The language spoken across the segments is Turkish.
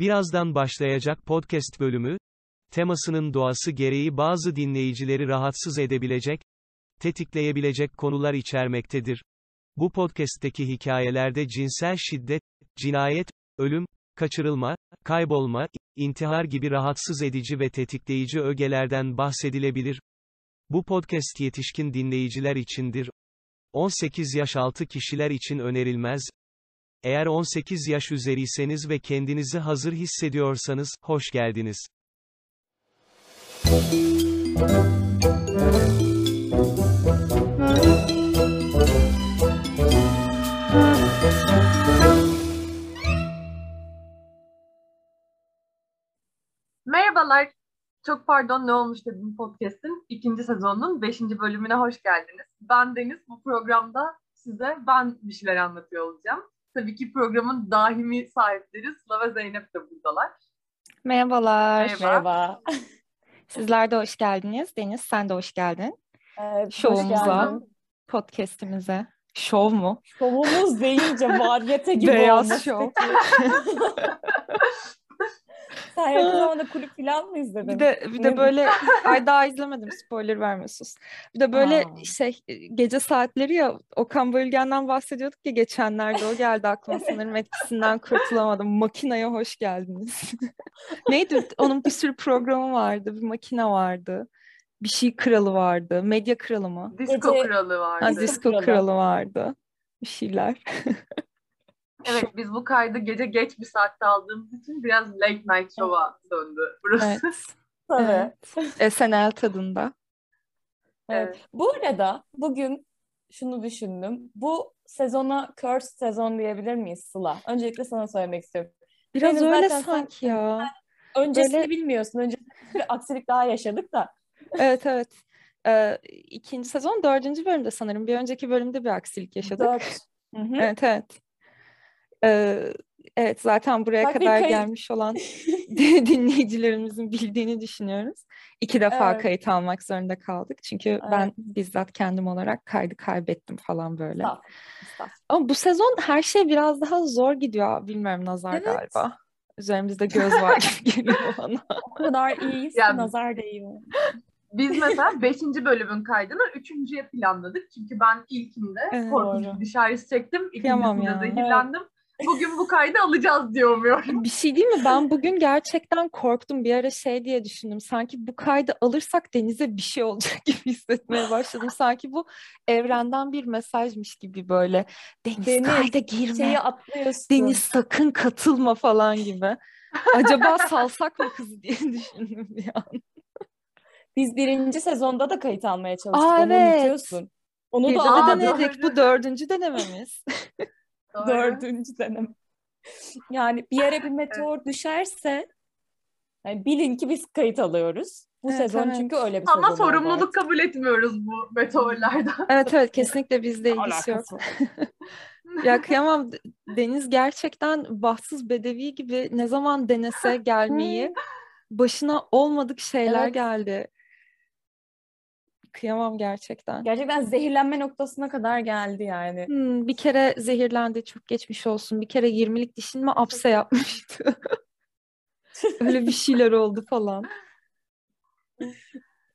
Birazdan başlayacak podcast bölümü, temasının doğası gereği bazı dinleyicileri rahatsız edebilecek, tetikleyebilecek konular içermektedir. Bu podcast'teki hikayelerde cinsel şiddet, cinayet, ölüm, kaçırılma, kaybolma, intihar gibi rahatsız edici ve tetikleyici ögelerden bahsedilebilir. Bu podcast yetişkin dinleyiciler içindir. 18 yaş altı kişiler için önerilmez. Eğer 18 yaş üzeriyseniz ve kendinizi hazır hissediyorsanız, hoş geldiniz. Merhabalar. Çok pardon ne olmuş dedim podcast'in ikinci sezonunun beşinci bölümüne hoş geldiniz. Ben Deniz. Bu programda size ben bir şeyler anlatıyor olacağım. Tabii ki programın daimi sahipleri Sıla ve Zeynep de buradalar. Merhabalar. Merhaba. Merhaba. Sizler de hoş geldiniz. Deniz sen de hoş geldin. Evet, Şovumuza, podcast'imize. Şov mu? Şovumuz deyince varyete gibi Beyaz olması şov. Sen yakın zamanda kulüp falan mı izledin? Bir de bir de böyle ay daha izlemedim spoiler vermiyorsunuz. Bir de böyle Aa. şey gece saatleri ya Okan Bölgen'den bahsediyorduk ya geçenlerde o geldi aklıma sanırım etkisinden kurtulamadım. Makinaya hoş geldiniz. Neydi? Onun bir sürü programı vardı. Bir makine vardı. Bir şey kralı vardı. Medya kralı mı? Disco Gece- Kralı vardı. Ha, Disco disco kralı. kralı vardı. Bir şeyler. Evet biz bu kaydı gece geç bir saatte aldığımız için biraz late night show'a döndü burası. Evet. Tabii. Evet. SNL tadında. Evet. Bu arada bugün şunu düşündüm. Bu sezona curse sezon diyebilir miyiz Sıla? Öncelikle sana söylemek istiyorum. Biraz Benim öyle sanki ya. Öncesini Böyle- bilmiyorsun. Öncesinde bir aksilik daha yaşadık da. Evet evet. Ee, ikinci sezon dördüncü bölümde sanırım. Bir önceki bölümde bir aksilik yaşadık. Dört. Hı hı. Evet evet. Ee, evet zaten buraya Bak kadar kayıt- gelmiş olan dinleyicilerimizin bildiğini düşünüyoruz. İki defa Evet. kayıt almak zorunda kaldık. Çünkü ben bizzat kendim olarak kaydı kaybettim falan böyle. Estağfurullah, estağfurullah. Ama bu sezon her şey biraz daha zor gidiyor. Bilmiyorum nazar Evet. galiba. Üzerimizde göz var gibi geliyor bana. O kadar iyiyiz Ya- ki nazar değiyor. Biz mesela 5. bölümün kaydını 3.ye planladık. Çünkü ben ilkinde Evet, korkunç bir dışarı çektim. İkincisinde ya. zehirlendim. Bugün bu kaydı alacağız diye umuyorum. Bir şey değil mi? Ben bugün gerçekten korktum. Bir ara şey diye düşündüm. Sanki bu kaydı alırsak denize bir şey olacak gibi hissetmeye başladım. Sanki bu evrenden bir mesajmış gibi böyle. Deniz, Deniz, kayda girme. Şeyi atlıyorsun. Deniz sakın katılma falan gibi. Acaba salsak mı kızı diye düşündüm bir an. Biz birinci sezonda da kayıt almaya çalıştık. Aa, Onu evet. unutuyorsun. Onu Bir da denedik. Bu dördüncü denememiz. Doğru. Dördüncü dönem. Yani bir yere bir meteor düşerse yani bilin ki biz kayıt alıyoruz. Bu Evet, sezon evet. çünkü öyle bir Ama sezon oldu sorumluluk kabul etmiyoruz bu meteorlardan. Evet evet kesinlikle bizde ilgisi yok. Var. Ya kıyamam. Deniz gerçekten bahtsız bedevi gibi ne zaman denese gelmeyi başına olmadık şeyler Evet. geldi. Kıyamam gerçekten. Gerçekten zehirlenme noktasına kadar geldi yani. Hmm, bir kere zehirlendi çok geçmiş olsun. Bir kere 20'lik dişin mi apse yapmıştı. Öyle bir şeyler oldu falan.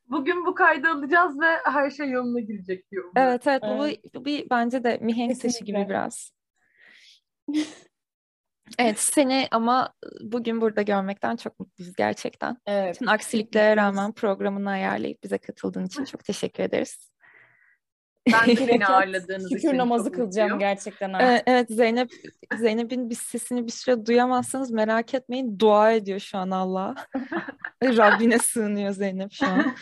Bugün bu kaydı alacağız ve her şey yoluna girecek diyor. umuyorum. Evet evet bu, Evet. bu bir bence de mihenk taşı gibi biraz. Evet seni ama bugün burada görmekten çok mutluyuz gerçekten. Evet. Bütün aksiliklere rağmen programını ayarlayıp bize katıldığın için çok teşekkür ederiz. Ben Şükür beni ağırladığınız için Şükür namazı kılacağım mutluyum. gerçekten artık. Evet, evet Zeynep Zeynep'in bir sesini bir süre duyamazsanız merak etmeyin dua ediyor şu an Allah'a. Rabbine sığınıyor Zeynep şu an.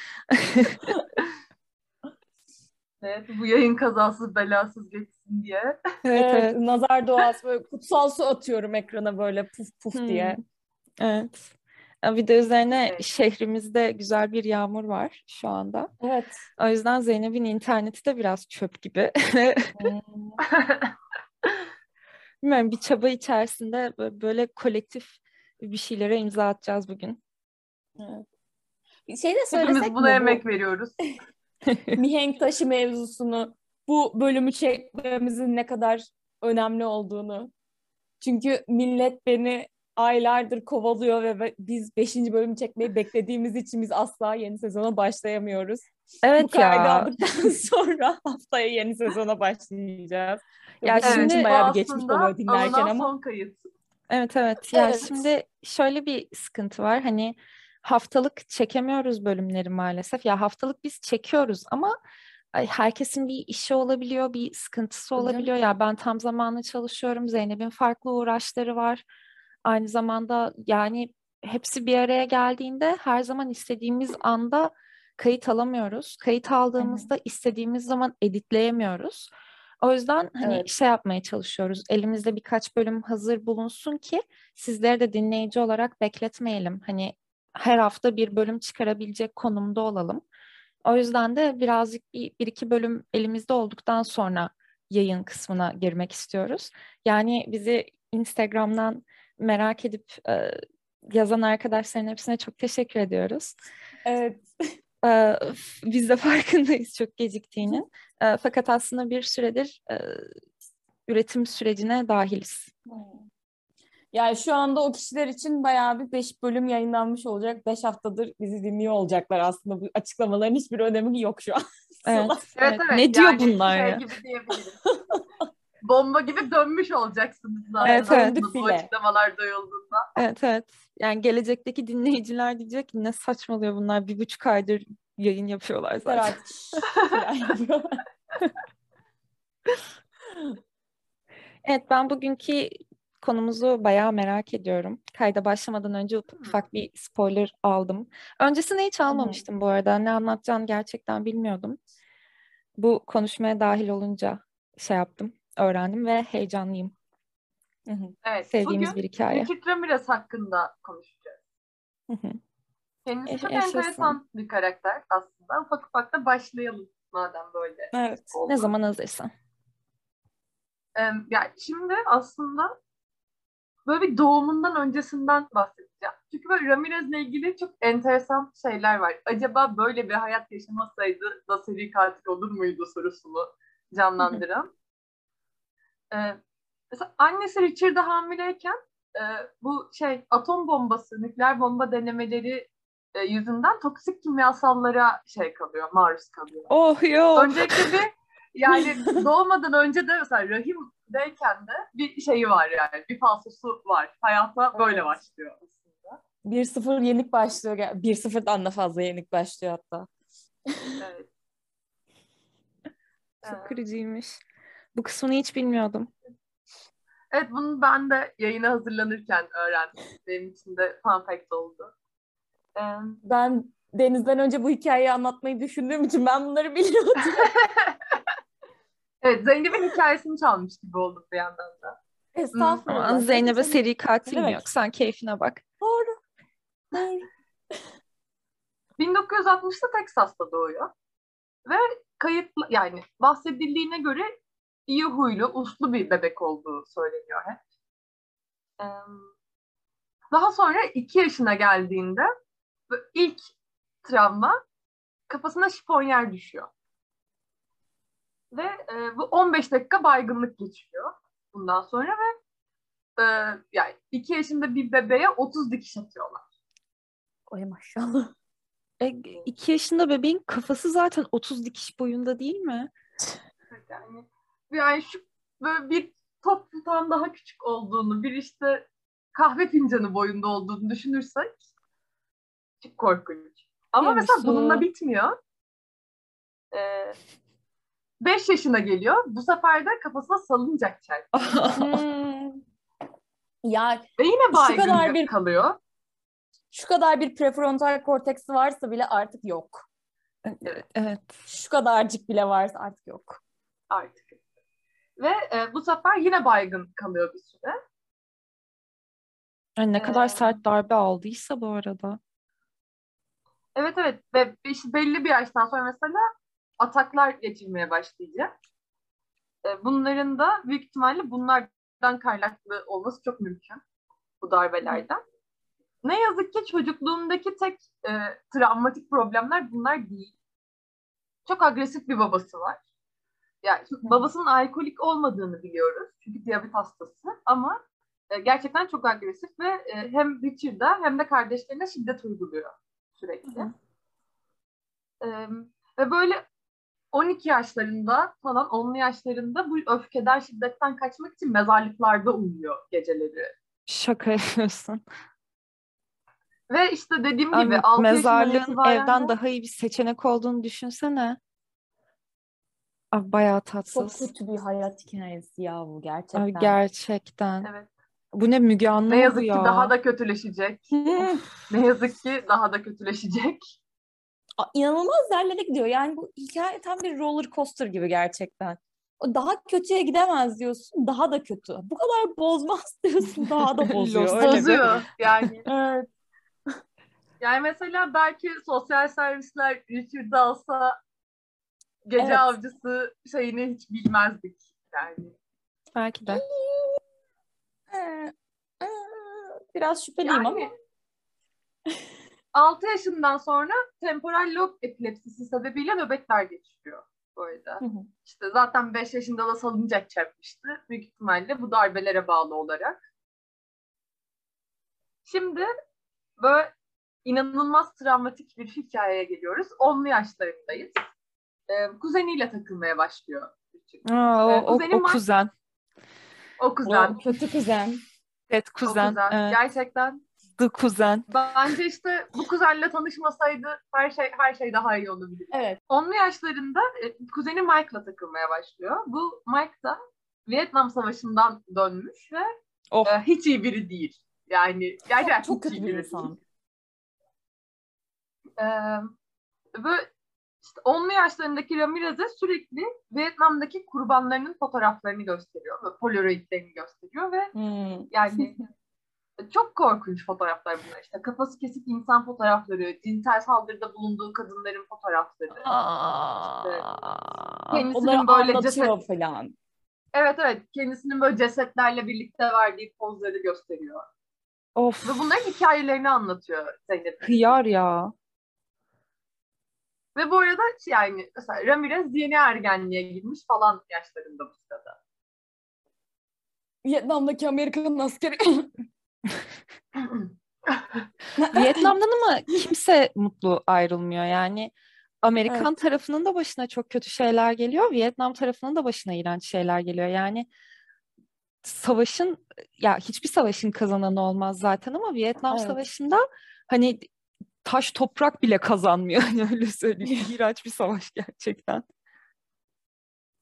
Evet, bu yayın kazasız belasız geçsin diye. Evet Evet, nazar duası böyle kutsal su atıyorum ekrana böyle puf puf Hmm. diye. Evet. Bir de üzerine Evet. şehrimizde güzel bir yağmur var şu anda. Evet. O yüzden Zeynep'in interneti de biraz çöp gibi. Hmm. Bilmiyorum bir çaba içerisinde bö- böyle kolektif bir şeylere imza atacağız bugün. evet. Bir şey de Hepimiz söylesek buna mi emek veriyoruz. mihenk taşı mevzusunu, bu bölümü çekmemizin ne kadar önemli olduğunu. Çünkü millet beni aylardır kovalıyor ve biz 5. bölümü çekmeyi beklediğimiz için biz asla yeni sezona başlayamıyoruz. Evet Bu kaydı ya. aldıktan sonra haftaya yeni sezona başlayacağız. Ya Ya şimdi bu bayağı bir geçmiş oluyor dinlerken ama son kayıt. Evet evet. Ya Evet. şimdi şöyle bir sıkıntı var. Hani haftalık çekemiyoruz bölümleri maalesef. Ya haftalık biz çekiyoruz ama herkesin bir işi olabiliyor, bir sıkıntısı olabiliyor. Ya ben tam zamanlı çalışıyorum. Zeynep'in farklı uğraşları var. Aynı zamanda yani hepsi bir araya geldiğinde her zaman istediğimiz anda kayıt alamıyoruz. Kayıt aldığımızda istediğimiz zaman editleyemiyoruz. O yüzden hani Evet. şey yapmaya çalışıyoruz. Elimizde birkaç bölüm hazır bulunsun ki sizleri de dinleyici olarak bekletmeyelim. Hani her hafta bir bölüm çıkarabilecek konumda olalım. O yüzden de birazcık bir, bir iki bölüm elimizde olduktan sonra yayın kısmına girmek istiyoruz. Yani bizi Instagram'dan merak edip e, yazan arkadaşların hepsine çok teşekkür ediyoruz. evet. Ee, Biz de farkındayız çok geciktiğinin. Ee, Fakat aslında bir süredir e, üretim sürecine dahiliz. Yani şu anda o kişiler için bayağı bir 5 bölüm yayınlanmış olacak. 5 haftadır bizi dinliyor olacaklar aslında. Bu açıklamaların hiçbir önemi yok şu an. Evet, Evet, evet. Ne diyor Yani bunlar şey ya? gibi. Bomba gibi dönmüş olacaksınız zaten. Evet, evet. Bu Bile. açıklamalar duyulduğunda. Evet evet. Yani gelecekteki dinleyiciler diyecek ki ne saçmalıyor bunlar bir buçuk aydır yayın yapıyorlar zaten. Evet ben bugünkü konumuzu bayağı merak ediyorum. Kayda başlamadan önce ufak bir spoiler aldım. Öncesinde hiç almamıştım bu arada. Ne anlatacağını gerçekten bilmiyordum. Bu konuşmaya dahil olunca şey yaptım, öğrendim ve heyecanlıyım. Hı hı. Evet. Sevdiğimiz Bugün bir hikaye. Nikit Ramirez hakkında konuşacağız. Hı hı. Kendisi Yaş- çok yaşasın. enteresan bir karakter aslında. Ufak ufak da başlayalım madem böyle Evet. oldu. Ne zaman hazırsan. Em, yani şimdi aslında böyle bir doğumundan öncesinden bahsedeceğim. Çünkü böyle Ramirez'le ilgili çok enteresan şeyler var. Acaba böyle bir hayat yaşamasaydı da seri katil olur muydu sorusunu canlandıran. Ee, mesela annesi Richard'a hamileyken e, bu şey atom bombası, nükleer bomba denemeleri e, yüzünden toksik kimyasallara şey kalıyor, maruz kalıyor. Oh yok. Öncelikle bir yani doğmadan önce de mesela rahimdeyken de bir şeyi var yani. Bir falsosu var. Hayata böyle Evet. başlıyor aslında. 1-0 yenik başlıyor. 1-0'dan da fazla yenik başlıyor hatta. Evet. Çok kırıcıymış. Bu kısmını hiç bilmiyordum. Evet bunu ben de yayına hazırlanırken öğrendim. Benim için de fun fact oldu. Ee, Ben Deniz'den önce bu hikayeyi anlatmayı düşündüğüm için ben bunları biliyordum. evet Zeynep'in hikayesini çalmış gibi olduk bir yandan da. Estağfurullah. Aman Zeynep'e seri katil mi yok? Sen keyfine bak. Doğru. Doğru. 1960'ta Teksas'ta doğuyor. Ve kayıtlı yani bahsedildiğine göre iyi huylu, uslu bir bebek olduğu söyleniyor hep. Daha sonra iki yaşına geldiğinde ilk travma kafasına şifonyer düşüyor. Ve e, bu 15 dakika baygınlık geçiriyor bundan sonra ve e, yani iki yaşında bir bebeğe 30 dikiş atıyorlar. Oy maşallah. E, iki yaşında bebeğin kafası zaten 30 dikiş boyunda değil mi? Yani, yani şu böyle bir top tutan daha küçük olduğunu, bir işte kahve fincanı boyunda olduğunu düşünürsek çok korkunç. Ama Yemiş mesela bununla bitmiyor. 5 yaşına geliyor. Bu sefer de kafasına salıncak çarpıyor. Hmm. Ya Ve yine Şu baygın kadar bir- kalıyor. şu kadar bir prefrontal korteksi varsa bile artık yok. evet. Şu kadarcık bile varsa artık yok. artık. Ve e, bu sefer yine baygın kalıyor bir süre. Ay, ne kadar Ee, sert darbe aldıysa bu arada. Evet evet ve işte belli bir yaştan sonra mesela ataklar geçirmeye başlayacak. E, Bunların da büyük ihtimalle bunlardan kaynaklı olması çok mümkün. Bu darbelerden. Ne yazık ki çocukluğundaki tek e, travmatik problemler bunlar değil. Çok agresif bir babası var. Yani babasının alkolik olmadığını biliyoruz. Çünkü diyabet hastası ama e, gerçekten çok agresif ve e, hem Richard'a hem de kardeşlerine şiddet uyguluyor sürekli. E, ve böyle 12 yaşlarında falan 10'lu yaşlarında bu öfkeden şiddetten kaçmak için mezarlıklarda uyuyor geceleri. Şaka yapıyorsun. Ve işte dediğim Abi, gibi 6 mezarlığın itibaren evden de- daha iyi bir seçenek olduğunu düşünsene. Abi bayağı Çok tatsız. kötü bir hayat hikayesi ya bu Abi gerçekten. gerçekten. Evet. Bu ne Müge Anlı Ne yazık bu ki ya? daha da kötüleşecek. ne yazık ki daha da kötüleşecek. İnanılmaz yerlere gidiyor. Yani bu hikaye tam bir roller coaster gibi gerçekten. O daha kötüye gidemez diyorsun, daha da kötü. Bu kadar bozmaz diyorsun, daha da bozuyor. Bozuyor yani. Evet. Yani mesela belki sosyal servisler Richard'ı alsa gece Evet. avcısı şeyini hiç bilmezdik yani. Belki de. Ee, ee, Biraz şüpheliyim ama. Yani 6 yaşından sonra temporal lob epilepsisi sebebiyle nöbetler geçiriyor bu arada. Hı hı. İşte zaten 5 yaşında da salıncak çarpmıştı. Büyük ihtimalle bu darbelere bağlı olarak. Şimdi böyle inanılmaz travmatik bir hikayeye geliyoruz. 10'lu yaşlarındayız. Ee, kuzeniyle takılmaya başlıyor. Aa, o, Ee, o, o kuzen. O kuzen. O kötü kuzen. Evet o kuzen. kuzen. Evet. Gerçekten The kuzen. bence işte bu kuzenle tanışmasaydı her şey her şey daha iyi olabilirdi. Evet. 10'lu yaşlarında e, kuzeni Mike'la takılmaya başlıyor. Bu Mike da Vietnam Savaşı'ndan dönmüş ve Oh. e, hiç iyi biri değil. Yani gerçekten Çok, çok kötü iyi bir insan. değil. E, böyle işte 10'lu yaşlarındaki Ramirez'e sürekli Vietnam'daki kurbanlarının fotoğraflarını gösteriyor. Polaroid'lerini gösteriyor ve Hmm. yani çok korkunç fotoğraflar bunlar işte. Kafası kesik insan fotoğrafları, cinsel saldırıda bulunduğu kadınların fotoğrafları. Aa. Kendisinin Onları böyle ceset, falan. evet evet, kendisinin böyle cesetlerle birlikte verdiği pozları gösteriyor. Of. Ve bunların hikayelerini anlatıyor Zeynep. Hıyar ya. Ve bu arada yani mesela Ramirez yeni ergenliğe girmiş falan yaşlarında bu sırada. Vietnam'daki Amerikan askeri. Vietnam'dan ama kimse mutlu ayrılmıyor. Yani Amerikan Evet. tarafının da başına çok kötü şeyler geliyor. Vietnam tarafının da başına iğrenç şeyler geliyor. Yani savaşın ya hiçbir savaşın kazananı olmaz zaten ama Vietnam Evet. Savaşı'nda hani taş toprak bile kazanmıyor. Hani öyle söyleyeyim. İğrenç bir savaş gerçekten.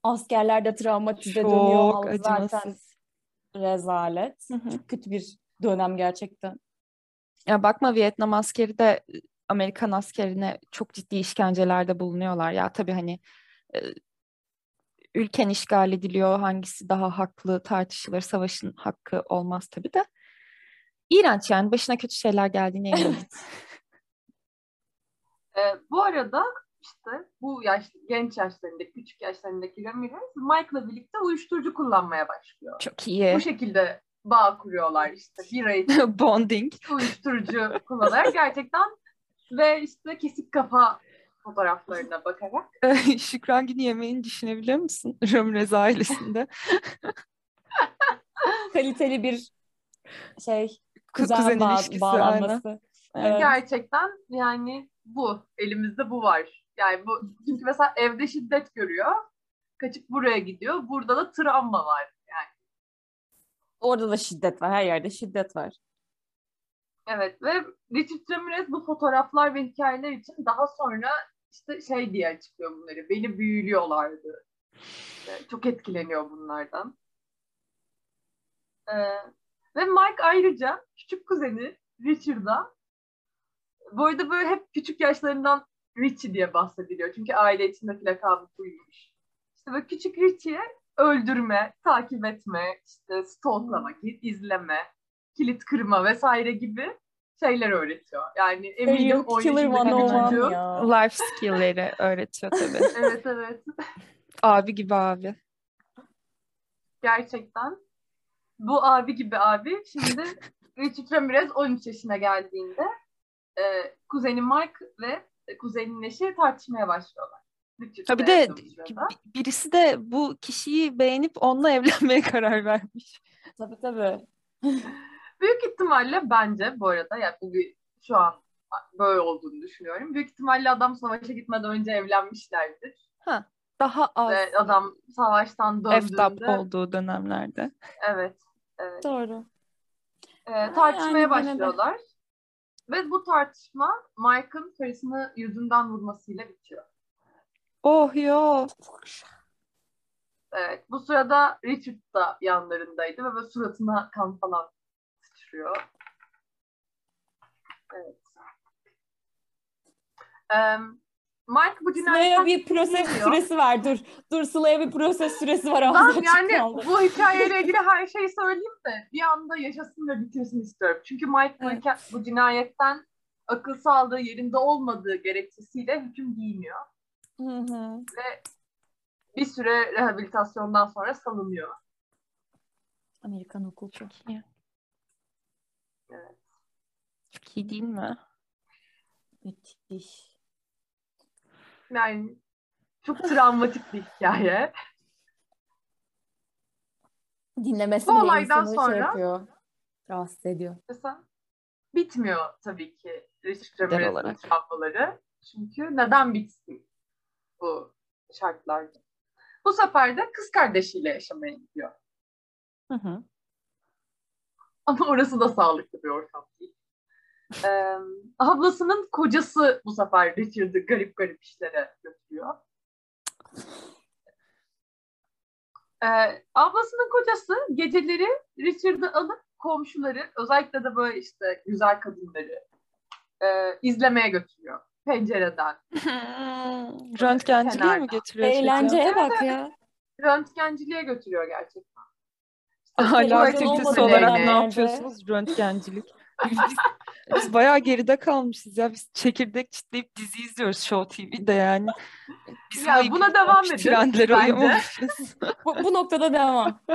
Askerler de travmatize Çok dönüyor. Halk zaten acımasız. rezalet. Hı hı. Çok kötü bir dönem gerçekten. Ya bakma Vietnam askeri de Amerikan askerine çok ciddi işkencelerde bulunuyorlar. Ya tabii hani e, ülken işgal ediliyor. Hangisi daha haklı tartışılır. Savaşın hakkı olmaz tabii de. İğrenç yani. Başına kötü şeyler geldiğine eminim. Ee, bu arada işte bu yaş, genç yaşlarındaki, küçük yaşlarındaki Ramirez Mike'la birlikte uyuşturucu kullanmaya başlıyor. Çok iyi. Bu şekilde bağ kuruyorlar işte. Bira içip Bonding. uyuşturucu kullanarak gerçekten ve işte kesik kafa fotoğraflarına bakarak. Şükran Günü yemeğini düşünebiliyor musun? Ramirez ailesinde. Kaliteli bir şey Ku- kuzen, kuzen bağ- ilişkisi bağlanması. aynen. Evet. Gerçekten yani bu. Elimizde bu var. Yani bu çünkü mesela evde şiddet görüyor. Kaçıp buraya gidiyor. Burada da travma var. Orada da şiddet var. Her yerde şiddet var. evet ve Richard Ramirez bu fotoğraflar ve hikayeler için daha sonra işte şey diye açıklıyor bunları. Beni büyülüyorlardı. İşte çok etkileniyor bunlardan. Ee, ve Mike ayrıca küçük kuzeni Richard'a bu arada böyle hep küçük yaşlarından Richie diye bahsediliyor. Çünkü aile içindeki lakabı buymuş. İşte böyle küçük Richie'ye öldürme, takip etme, işte stalklama, izleme, kilit kırma vesaire gibi şeyler öğretiyor. Yani eminim o Killer yaşındaki bir 101 çocuğun- ya. Life skill'leri öğretiyor tabii. Evet evet. Abi gibi abi. Gerçekten. Bu abi gibi abi. Şimdi Richard Ramirez 13 yaşına geldiğinde e, kuzeni Mike ve kuzenin eşi tartışmaya başlıyorlar. Ha bir de birisi de bu kişiyi beğenip onunla evlenmeye karar vermiş. Tabii tabii. Büyük ihtimalle bence bu arada yani bugün şu an böyle olduğunu düşünüyorum. Büyük ihtimalle adam savaşa gitmeden önce evlenmişlerdir. Ha, daha az Ve adam savaştan eftap döndüğünde olduğu dönemlerde. evet, evet Doğru. e, tartışmaya yani başlıyorlar. Ve bu tartışma Mike'ın karısını yüzünden vurmasıyla bitiyor. Oh ya. Evet, bu sırada Richard da yanlarındaydı ve böyle suratına kan falan sıçrıyor. Evet. Em, Mike bu Sıla'ya cinayetten bir proses bilmiyor. süresi var dur. Dur Sıla'ya bir proses süresi var. Ben yani kaldı. bu hikayeyle ilgili her şeyi söyleyeyim de bir anda yaşasın ve bitirsin istiyorum. Çünkü Mike bu, Evet. hika- bu cinayetten akıl sağlığı yerinde olmadığı gerekçesiyle hüküm giymiyor. Hı hı. Ve bir süre rehabilitasyondan sonra salınıyor. Amerikan hukuku. Çok iyi. Evet. Çok iyi değil mi? Müthiş. Yani çok travmatik bir hikaye. Dinlemesi Bu olaydan insanı sonra- şey yapıyor. Rahatsız ediyor. Mesela bitmiyor tabii ki Richard Ramirez'in travmaları. Çünkü neden bitsin bu şartlarda? Bu sefer de kız kardeşiyle yaşamaya gidiyor. Hı hı. Ama orası da sağlıklı bir ortam değil. Ee, ablasının kocası bu sefer Richard'ı garip garip işlere götürüyor. Ee, ablasının kocası geceleri Richard'ı alıp komşuları, özellikle de böyle işte güzel kadınları e, izlemeye götürüyor. Pencereden. Röntgenciliğe mi çocuğu? Eğlenceye bak ya. Röntgenciliğe götürüyor gerçekten. Hala aktivitesi olarak ne yapıyorsunuz? Röntgencilik. biz, biz bayağı geride kalmışız ya. Biz çekirdek çitleyip dizi izliyoruz Show TV'de yani. Biz Ya buna devam edin uyamamışız. Bu, bu noktada devam.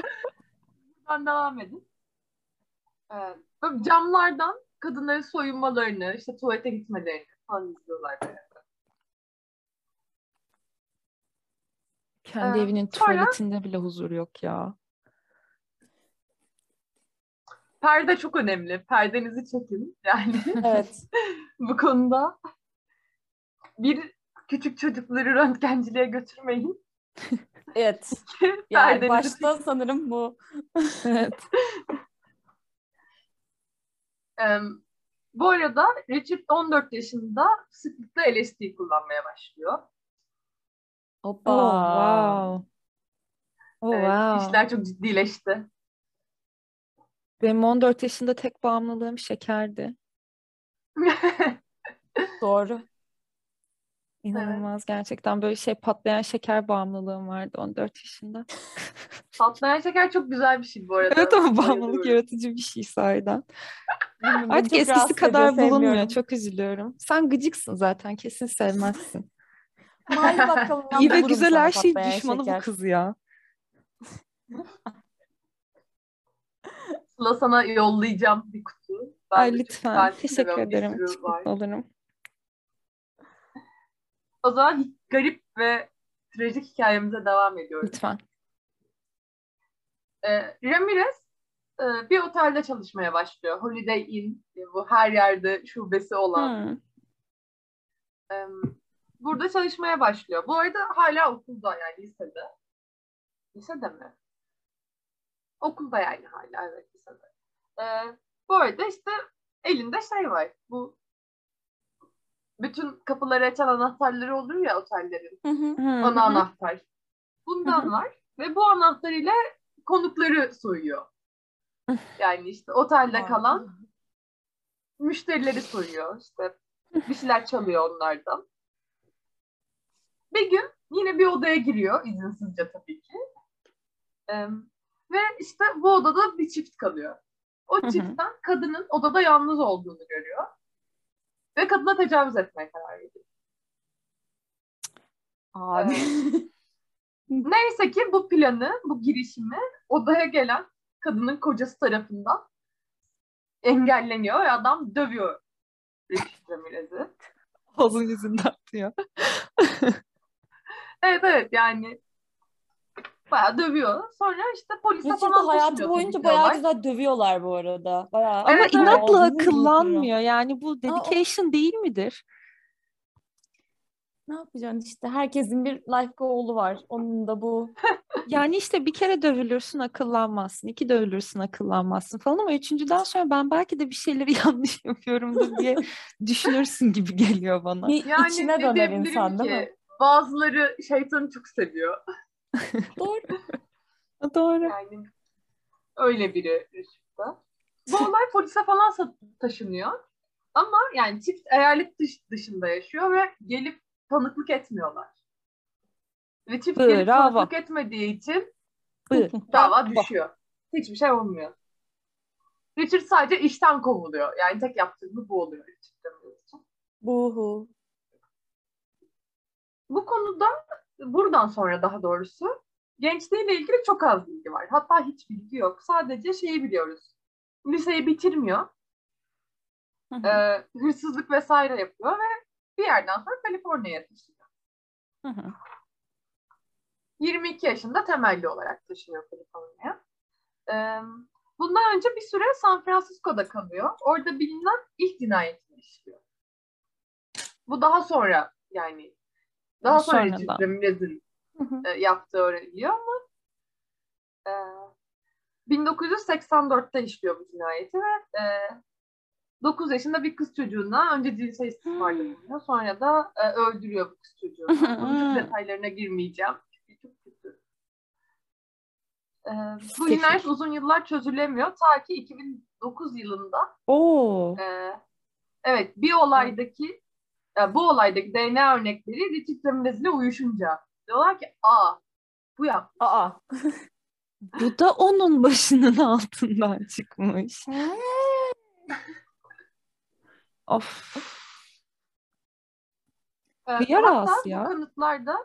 Buradan devam edin. Böyle camlardan kadınların soyunmalarını, işte tuvalete gitmelerini falan izliyorlar. Kendi Ee, evinin sonra- tuvaletinde bile huzur yok ya. Perde çok önemli. Perdenizi çekin. Yani Evet. bu konuda bir küçük çocukları röntgenciliğe götürmeyin. Evet. Yani başta sanırım bu. Evet. Bu arada Richard 14 yaşında sıklıkla LSD kullanmaya başlıyor. Hoppa. Oh wow. Oh Evet, wow. işler çok ciddileşti. Benim 14 yaşında tek bağımlılığım şekerdi. Doğru. İnanılmaz gerçekten böyle şey patlayan şeker bağımlılığım vardı 14 yaşında. Patlayan şeker çok güzel bir şey bu arada. Evet ama bağımlılık yaratıcı bir şey sahiden. Artık çok eskisi ediyor, kadar bulunmuyor. sevmiyorum. Çok üzülüyorum. Sen gıcıksın zaten. Kesin sevmezsin. Bakkalından İyi ve güzel her şey düşmanı şeker. bu kız ya. Sıla sana yollayacağım bir kutu. Ben Ay lütfen. Teşekkür ederim. olurum. O zaman garip ve trajik hikayemize devam ediyoruz. Lütfen. Ee, Ramirez e, bir otelde çalışmaya başlıyor. Holiday Inn, e, bu her yerde şubesi olan. Hmm. Ee, burada çalışmaya başlıyor. Bu arada hala okulda yani lisede. Lisede mi? Okulda yani hala evet lisede. Ee, bu arada işte elinde şey var. Bu bütün kapıları açan anahtarları olur ya otellerin. Hı hı. Hı Ana anahtar. Bundan var. Ve bu anahtar ile konukları soyuyor. Yani işte otelde kalan müşterileri soyuyor. İşte bir şeyler çalıyor onlardan. Bir gün yine bir odaya giriyor izinsizce tabii ki. Ee, ve işte bu odada bir çift kalıyor. O çiftten kadının odada yalnız olduğunu görüyor. Ve kadına tecavüz etmeye karar veriyor. Abi. Neyse ki bu planı, bu girişimi odaya gelen kadının kocası tarafından engelleniyor ve adam dövüyor Richard Ramirez'i. Ağzın yüzünden atıyor. Evet evet yani Bayağı dövüyor. Sonra işte polise Richard falan hayatı boyunca ki bayağı güzel dövüyorlar bu arada. Bayağı Ama Evet, evet. inatla yırtıyor. akıllanmıyor. Yani bu dedication değil midir? Ne yapacaksın işte herkesin bir life goal'u var. Onun da bu. Yani işte bir kere dövülürsün akıllanmazsın, iki dövülürsün akıllanmazsın falan ama üçüncüden sonra ben belki de bir şeyleri yanlış yapıyorumdur diye düşünürsün gibi geliyor bana. Yani içine ne döner insan değil mi? ki? Bazıları şeytanı çok seviyor. Doğru. Doğru. Yani öyle biri Richard'da. Bu olay polise falan taşınıyor. Ama yani çift eyalet dış, dışında yaşıyor ve gelip tanıklık etmiyorlar. Ve çift gelip Bravo. tanıklık etmediği için Bı. dava düşüyor. Hiçbir şey olmuyor. Richard sadece işten kovuluyor. Yani tek yaptığı bu oluyor Richard'ın için. Buhu. Bu konuda buradan sonra daha doğrusu gençliğiyle ilgili çok az bilgi var. Hatta hiç bilgi yok. Sadece şeyi biliyoruz. Liseyi bitirmiyor. Hı hı. Ee, hırsızlık vesaire yapıyor ve bir yerden sonra Kaliforniya'ya taşınıyor. Hı hı. 22 yaşında temelli olarak taşınıyor Kaliforniya'ya. Ee, bundan önce bir süre San Francisco'da kalıyor. Orada bilinen ilk cinayetini işliyor. Bu daha sonra yani daha sonra Sonradan. Richard Ramirez'in Hı hı. e, yaptığı öğreniliyor ama e, 1984'te işliyor bu cinayeti ve e, 9 yaşında bir kız çocuğuna önce cinsel istismarda bulunuyor. Sonra da e, öldürüyor bu kız çocuğunu. Bunun detaylarına girmeyeceğim. Çünkü çok kötü. E, bu cinayet uzun yıllar çözülemiyor. Ta ki 2009 yılında Oo. e, evet bir olaydaki e, bu olaydaki DNA örnekleri Richard uyuşunca diyorlar ki aa bu yap. Aa. Bu da onun başının altından çıkmış. Of. Ee, Kıyar hatta ağası bu ya. kanıtlarda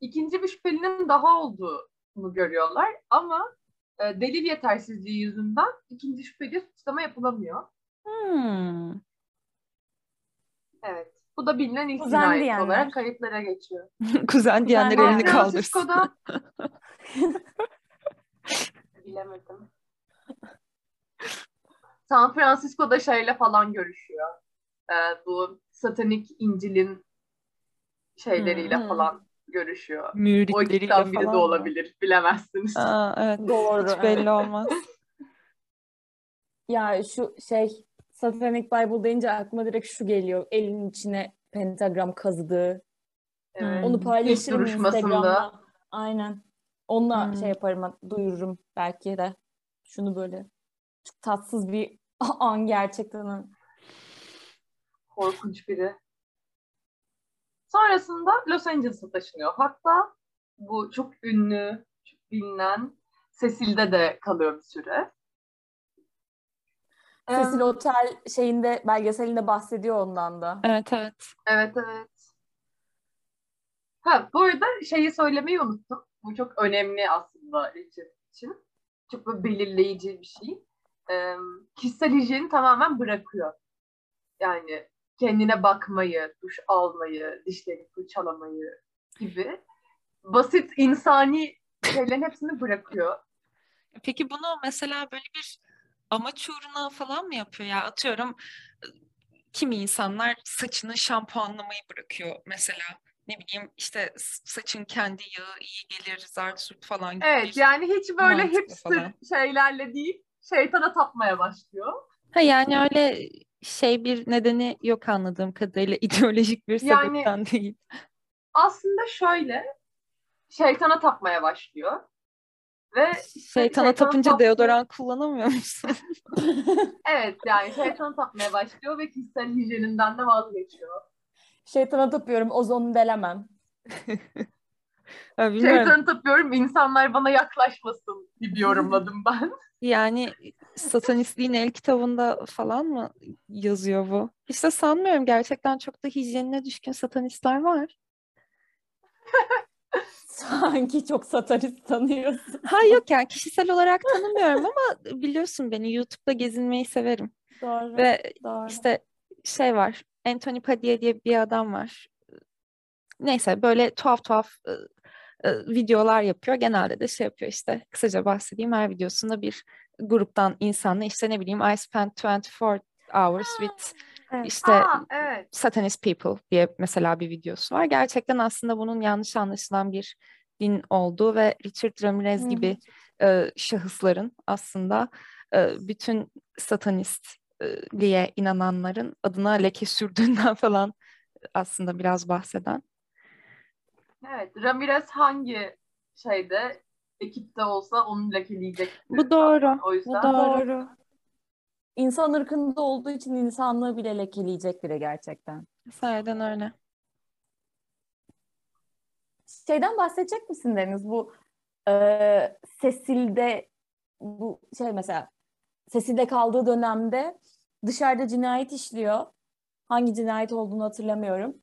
ikinci bir şüphelinin daha olduğunu görüyorlar ama e, delil yetersizliği yüzünden ikinci şüpheli suçlama yapılamıyor. Hmm. Evet. Bu da bilinen ilk Kuzen cinayet diyenler. olarak kayıtlara geçiyor. Kuzen diyenler elini diyenler. kaldırsın. Francisco'da bilemedim. San Francisco'da şeyle falan görüşüyor. Ee, bu satanik İncil'in şeyleriyle Hmm. falan görüşüyor. O Müritleriyle ekipten biri de falan. mı? olabilir. Bilemezsiniz. Aa, evet. Doğru. Hiç belli olmaz. Ya şu şey Satanic Bible deyince aklıma direkt şu geliyor. Elinin içine pentagram kazıdığı. Evet. Onu İlk paylaşırım. Instagram'da. Aynen. Onunla Hmm. şey yaparım, duyururum belki de. Şunu böyle çok tatsız bir an gerçekten. Korkunç biri. Sonrasında Los Angeles'a taşınıyor. Hatta bu çok ünlü, çok bilinen Cecil'de de kalıyor bir süre. Cecil Otel şeyinde belgeselinde bahsediyor ondan da. Evet evet. Evet evet. Ha bu arada şeyi söylemeyi unuttum. Bu çok önemli aslında Richard için. Çok böyle belirleyici bir şey. Ee, kişisel hijyeni tamamen bırakıyor. Yani kendine bakmayı, duş almayı, dişleri fırçalamayı gibi basit insani şeylerin hepsini bırakıyor. Peki bunu mesela böyle bir amaç uğruna falan mı yapıyor ya? Atıyorum kimi insanlar saçını şampuanlamayı bırakıyor mesela. Ne bileyim işte saçın kendi yağı iyi gelir, zart surt falan gibi Evet yani hiç böyle hipster falan. şeylerle değil şeytana tapmaya başlıyor. Ha yani öyle şey bir nedeni yok anladığım kadarıyla ideolojik bir Yani- sebepten değil. Aslında şöyle şeytana tapmaya başlıyor. Ve Şeytana şeytan tapınca taptığı- deodorant kullanamıyor musun? Evet yani şeytana tapmaya başlıyor ve kişisel hijyeninden de vazgeçiyor. Şeytana tapıyorum, ozonu delemem. Bilmiyorum. Şeytana tapıyorum insanlar bana yaklaşmasın gibi yorumladım ben. Yani satanistliğin el kitabında falan mı yazıyor bu? İşte sanmıyorum gerçekten çok da hijyenine düşkün satanistler var. Sanki çok satanist tanıyorsun. Ha yok yani kişisel olarak tanımıyorum ama biliyorsun beni YouTube'da gezinmeyi severim. Doğru. Ve Doğru. işte şey var Anthony Padilla diye bir adam var. Neyse böyle tuhaf tuhaf e, e, videolar yapıyor. Genelde de şey yapıyor işte kısaca bahsedeyim her videosunda bir gruptan insanla işte ne bileyim I spent 24 hours with Evet. işte Aa, evet. Satanist People diye mesela bir videosu var. Gerçekten aslında bunun yanlış anlaşılan bir din olduğu ve Richard Ramirez Hı gibi e, şahısların aslında e, bütün satanistliğe inananların adına leke sürdüğünden falan aslında biraz bahseden. Evet. Ramirez hangi şeyde ekipte olsa onu lekeleyecek. Bu doğru. O Bu yüzden doğru. İnsan ırkında olduğu için insanlığı bile lekeleyecek biri gerçekten. Sayeden öyle. Şeyden bahsedecek misin Deniz? Bu e, Sesil'de bu şey mesela Sesil'de kaldığı dönemde dışarıda cinayet işliyor. Hangi cinayet olduğunu hatırlamıyorum.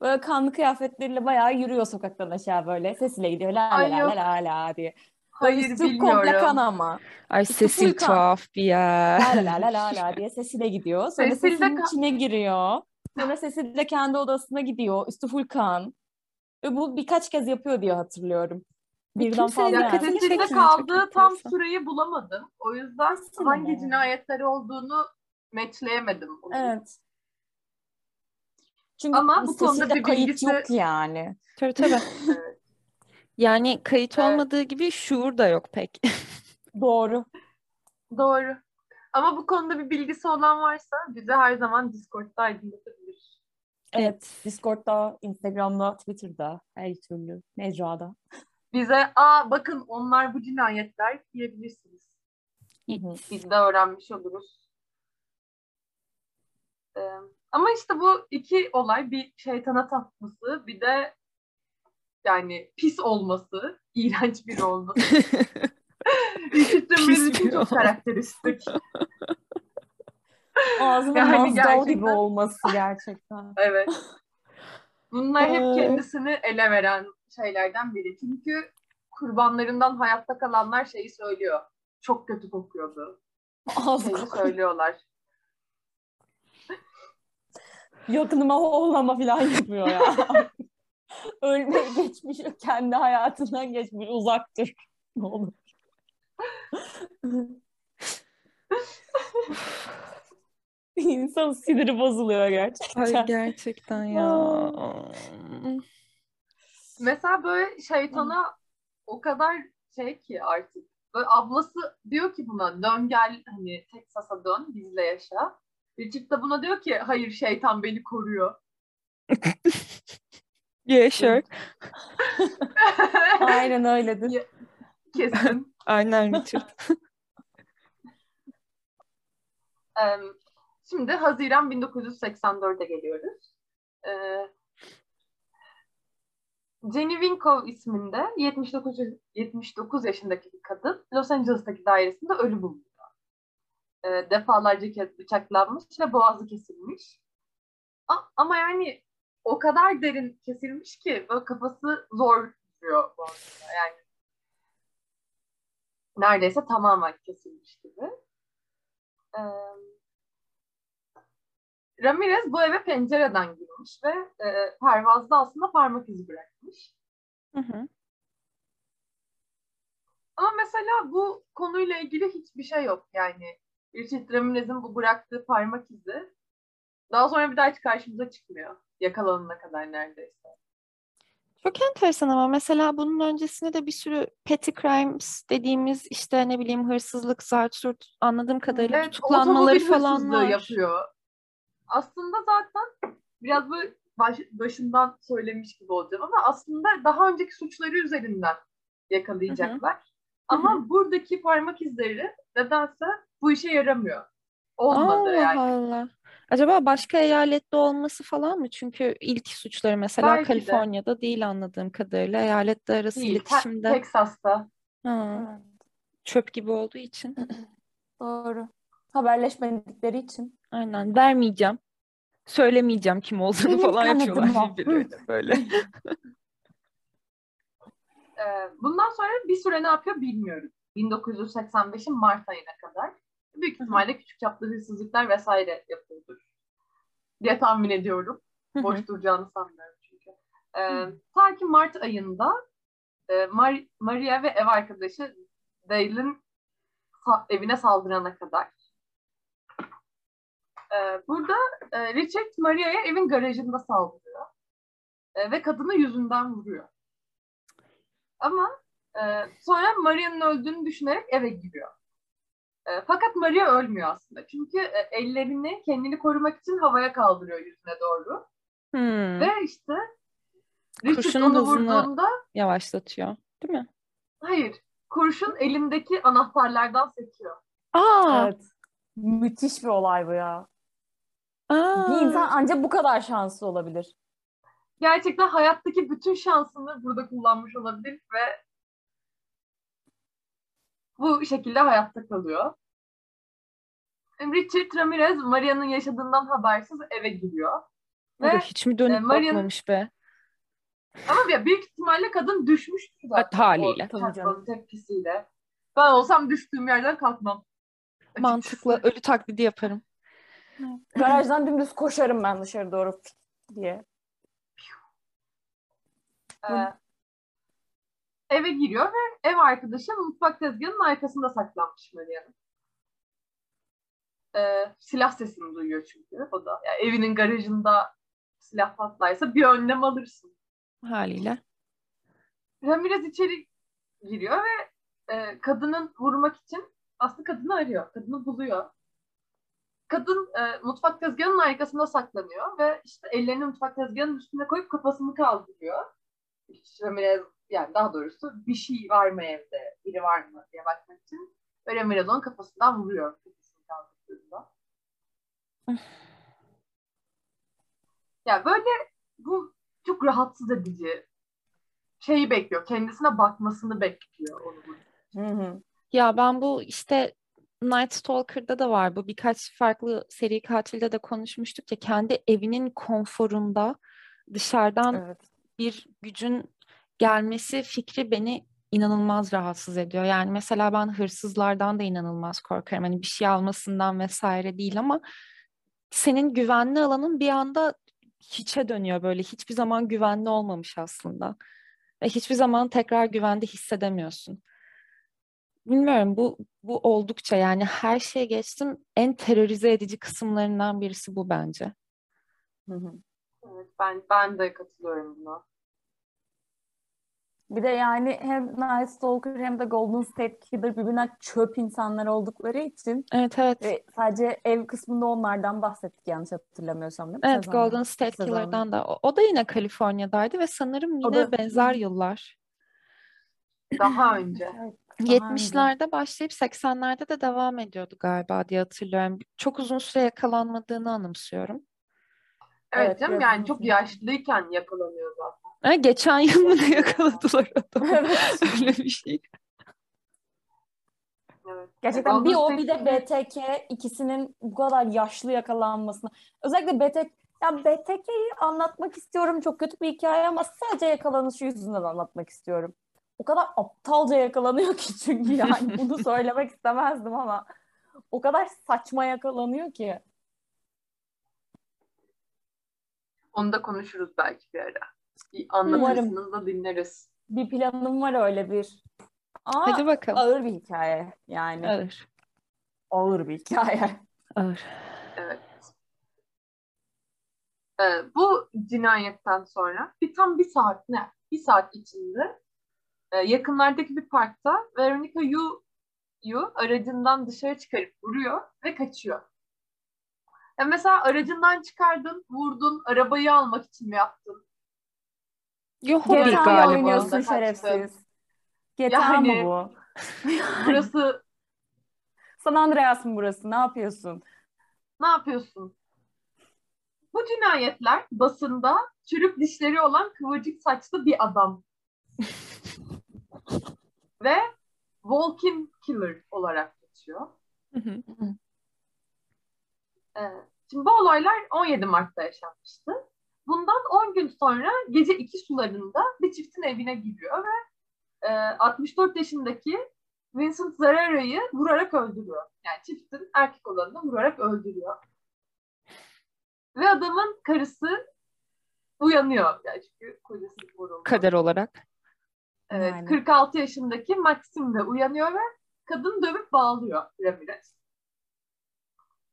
Böyle kanlı kıyafetleriyle bayağı yürüyor sokaktan aşağı böyle. Sesil'e gidiyor la la la la la diye. Hayır Üstü komple kan bilmiyorum. ama. Ay İşte Sesil kan. tuhaf bir yer. La la la la la diye Sesil'e gidiyor. Sonra Sesil'de Sesil'in kan- içine giriyor. Sonra Sesil de kendi odasına gidiyor. Üstü full kan. Ve bu birkaç kez yapıyor diye hatırlıyorum. Birden fazla Ya yani. Çok kaldığı tam enteresan. süreyi bulamadım. O yüzden Sesinde hangi mi? cinayetleri olduğunu matchleyemedim. onu. Evet. Çünkü Ama bu konuda bir kayıt bilgisi- yok yani. Tabii tabii. Yani kayıt Evet. olmadığı gibi şuur da yok pek. Doğru. Doğru. Ama bu konuda bir bilgisi olan varsa bize her zaman Discord'da aydınlatabilir. Evet. Discord'da, Instagram'da, Twitter'da, her türlü mecrada. Bize aa bakın onlar bu cinayetler diyebilirsiniz. Hı hı. Biz de öğrenmiş oluruz. Ee, ama işte bu iki olay bir şeytana tapması bir de yani pis olması, iğrenç biri olması. Richard Ramirez için çok karakteristik. Ağzının Yani Mazdal gibi gerçekten- olması gerçekten. Evet. Bunlar hep Ay. kendisini ele veren şeylerden biri. Çünkü kurbanlarından hayatta kalanlar şeyi söylüyor. Çok kötü kokuyordu. Ağzı söylüyorlar. Yakınıma hoğlama falan yapıyor ya. Ölmeye geçmiş, kendi hayatından geçmiş, uzak dur. Ne olur. İnsan siniri bozuluyor gerçekten. Ay gerçekten ya. Mesela böyle şeytana o kadar şey ki artık. Böyle ablası diyor ki buna dön gel hani Texas'a dön bizle yaşa. Richard da buna diyor ki hayır şeytan beni koruyor. Yeah sure. Aynen öyledir. Kesin. Aynen Richard. Şimdi Haziran 1984'e geliyoruz. Ee, Jenny Winkov isminde 79, 79 yaşındaki bir kadın Los Angeles'taki dairesinde ölü bulunuyor. Ee, defalarca kez bıçaklanmış ve boğazı kesilmiş. A- ama yani o kadar derin kesilmiş ki böyle kafası zor duruyor boğazında. Yani neredeyse tamamen kesilmiş gibi. Ee, Ramirez bu eve pencereden girmiş ve e, pervazda aslında parmak izi bırakmış. Hı hı. Ama mesela bu konuyla ilgili hiçbir şey yok yani. Richard Ramirez'in bu bıraktığı parmak izi daha sonra bir daha hiç karşımıza çıkmıyor. Yakalanana kadar neredeyse. Çok enteresan ama mesela bunun öncesinde de bir sürü petty crimes dediğimiz işte ne bileyim hırsızlık, zart anladığım kadarıyla Evet, tutuklanmaları falan var. yapıyor. Aslında zaten biraz böyle baş- başından söylemiş gibi olacağım ama aslında daha önceki suçları üzerinden yakalayacaklar. Ama buradaki parmak izleri nedense bu işe yaramıyor. Olmadı Allah yani. Allah. Acaba başka eyalette olması falan mı? Çünkü ilk suçları mesela Belki de. Kaliforniya'da değil anladığım kadarıyla. Eyaletler arası Değil. Te- iletişimde Texas'ta. ha, çöp gibi olduğu için. Doğru. Haberleşmedikleri için. Aynen. Vermeyeceğim. Söylemeyeceğim kim olduğunu Benim falan yapıyorlar birbirlerine böyle. Ee, bundan sonra bir süre ne yapıyor bilmiyorum. 1985'in Mart ayına kadar. Büyük ihtimalle küçük çaplı hırsızlıklar vesaire yapıyordur. Diye tahmin ediyorum. Boş duracağını sanmıyorum çünkü. Ee, ta ki Mart ayında e, Mar- Maria ve ev arkadaşı Dale'in sa- evine saldırana kadar. E, burada e, Richard Maria'ya evin garajında saldırıyor. E, ve kadını yüzünden vuruyor. Ama e, sonra Maria'nın öldüğünü düşünerek eve giriyor. E, fakat Maria ölmüyor aslında. Çünkü e, ellerini kendini korumak için havaya kaldırıyor yüzüne doğru. Hmm, Ve işte Richard Kurşunun onu hızını- vurduğunda yavaşlatıyor. Değil mi? hayır kurşun elindeki anahtarlardan sekiyor. Aa, Evet. Müthiş bir olay bu ya. aa. Bir insan ancak bu kadar şanslı olabilir. Gerçekten hayattaki bütün şansını burada kullanmış olabilir ve bu şekilde hayatta kalıyor. Richard Ramirez Maria'nın yaşadığından habersiz eve giriyor. Ve hiç mi dönüp e, Maria'nın- bakmamış be? ama ya büyük ihtimalle kadın zaten. haliyle. O tepkisiyle. Ben olsam düştüğüm yerden kalkmam. Açıkçası. Mantıklı. Ölü taklidi yaparım. Garajdan dümdüz koşarım ben dışarı doğru diye. Ee, eve giriyor ve ev arkadaşı mutfak tezgahının arkasında saklanmış Maria'nın. Ee, silah sesini duyuyor çünkü o da. Yani evinin garajında silah patlarsa bir önlem alırsın. Haliyle. Ramirez içeri giriyor ve e, kadının vurmak için aslında kadını arıyor. Kadını buluyor. Kadın e, mutfak tezgahının arkasında saklanıyor ve işte ellerini mutfak tezgahının üstüne koyup kafasını kaldırıyor. Hiç Ramirez yani daha doğrusu bir şey var mı evde, biri var mı diye bakmak için. Ramirez onun kafasından vuruyor. Ya böyle bu çok rahatsız edici. Şeyi bekliyor, kendisine bakmasını bekliyor onu bu. Hı hı. Ya ben bu işte Night Stalker'da da var bu birkaç farklı seri katilde de konuşmuştuk ya kendi evinin konforunda dışarıdan Evet. bir gücün gelmesi fikri beni inanılmaz rahatsız ediyor. Yani mesela ben hırsızlardan da inanılmaz korkarım. Hani bir şey almasından vesaire değil ama senin güvenli alanın bir anda hiçe dönüyor böyle. Hiçbir zaman güvenli olmamış aslında. Ve hiçbir zaman tekrar güvende hissedemiyorsun. Bilmiyorum bu bu oldukça yani her şeye geçtim en terörize edici kısımlarından birisi bu bence. Hı hı. Evet, ben ben de katılıyorum buna. Bir de yani hem Night Stalker hem de Golden State Killer birbirinden çöp insanlar oldukları için Evet evet. ve sadece ev kısmında onlardan bahsettik yanlış hatırlamıyorsam değil mi? Evet Sezonda? Golden State Sezonda. Killer'dan da. O, o da yine Kaliforniya'daydı ve sanırım O yine da- benzer yıllar. Daha önce. Evet, daha önce. 70'lerde başlayıp 80'lerde de devam ediyordu galiba diye hatırlıyorum. Çok uzun süre yakalanmadığını anımsıyorum. Evet, Evet, canım yani çok yaşlıyken yakalanıyor zaten. Ha, geçen yıl mı ne yakaladılar adamı? Evet. Öyle bir şey. Evet. Gerçekten bir o bir de BTK ikisinin bu kadar yaşlı yakalanmasına. Özellikle BTK ya BTK'yi anlatmak istiyorum. Çok kötü bir hikaye ama sadece yakalanışı yüzünden anlatmak istiyorum. O kadar aptalca yakalanıyor ki çünkü yani bunu söylemek istemezdim ama o kadar saçma yakalanıyor ki. Onu da konuşuruz belki bir ara. Anlatırsınız da dinleriz. Bir planım var öyle bir. Ama Hadi bakalım. ağır bir hikaye yani. Ağır. Ağır bir hikaye. Ağır. Evet. Ee, bu cinayetten sonra bir tam bir saat ne? Bir saat içinde e, yakınlardaki bir parkta Veronica Yu, Yu aracından dışarı çıkarıp vuruyor ve kaçıyor. Ya mesela aracından çıkardın, vurdun, arabayı almak için mi yaptın? Yo hobi GTA galiba. oynuyorsun şerefsiz. GTA Yani- mı bu? Burası San Andreas mı burası? Ne yapıyorsun? ne yapıyorsun? Bu cinayetler basında çürük dişleri olan kıvırcık saçlı bir adam. Ve Walking Killer olarak geçiyor. Hı hı. Ee, şimdi bu olaylar 17 Mart'ta yaşanmıştı. Bundan 10 gün sonra gece 2 sularında bir çiftin evine giriyor ve e, 64 yaşındaki Vincent Zarara'yı vurarak öldürüyor. Yani çiftin erkek olanını vurarak öldürüyor. Ve adamın karısı uyanıyor. Yani çünkü kocası vuruldu. Kader olarak. Evet, Yani. 46 yaşındaki Maxim de uyanıyor ve kadın dövüp bağlıyor Ramirez.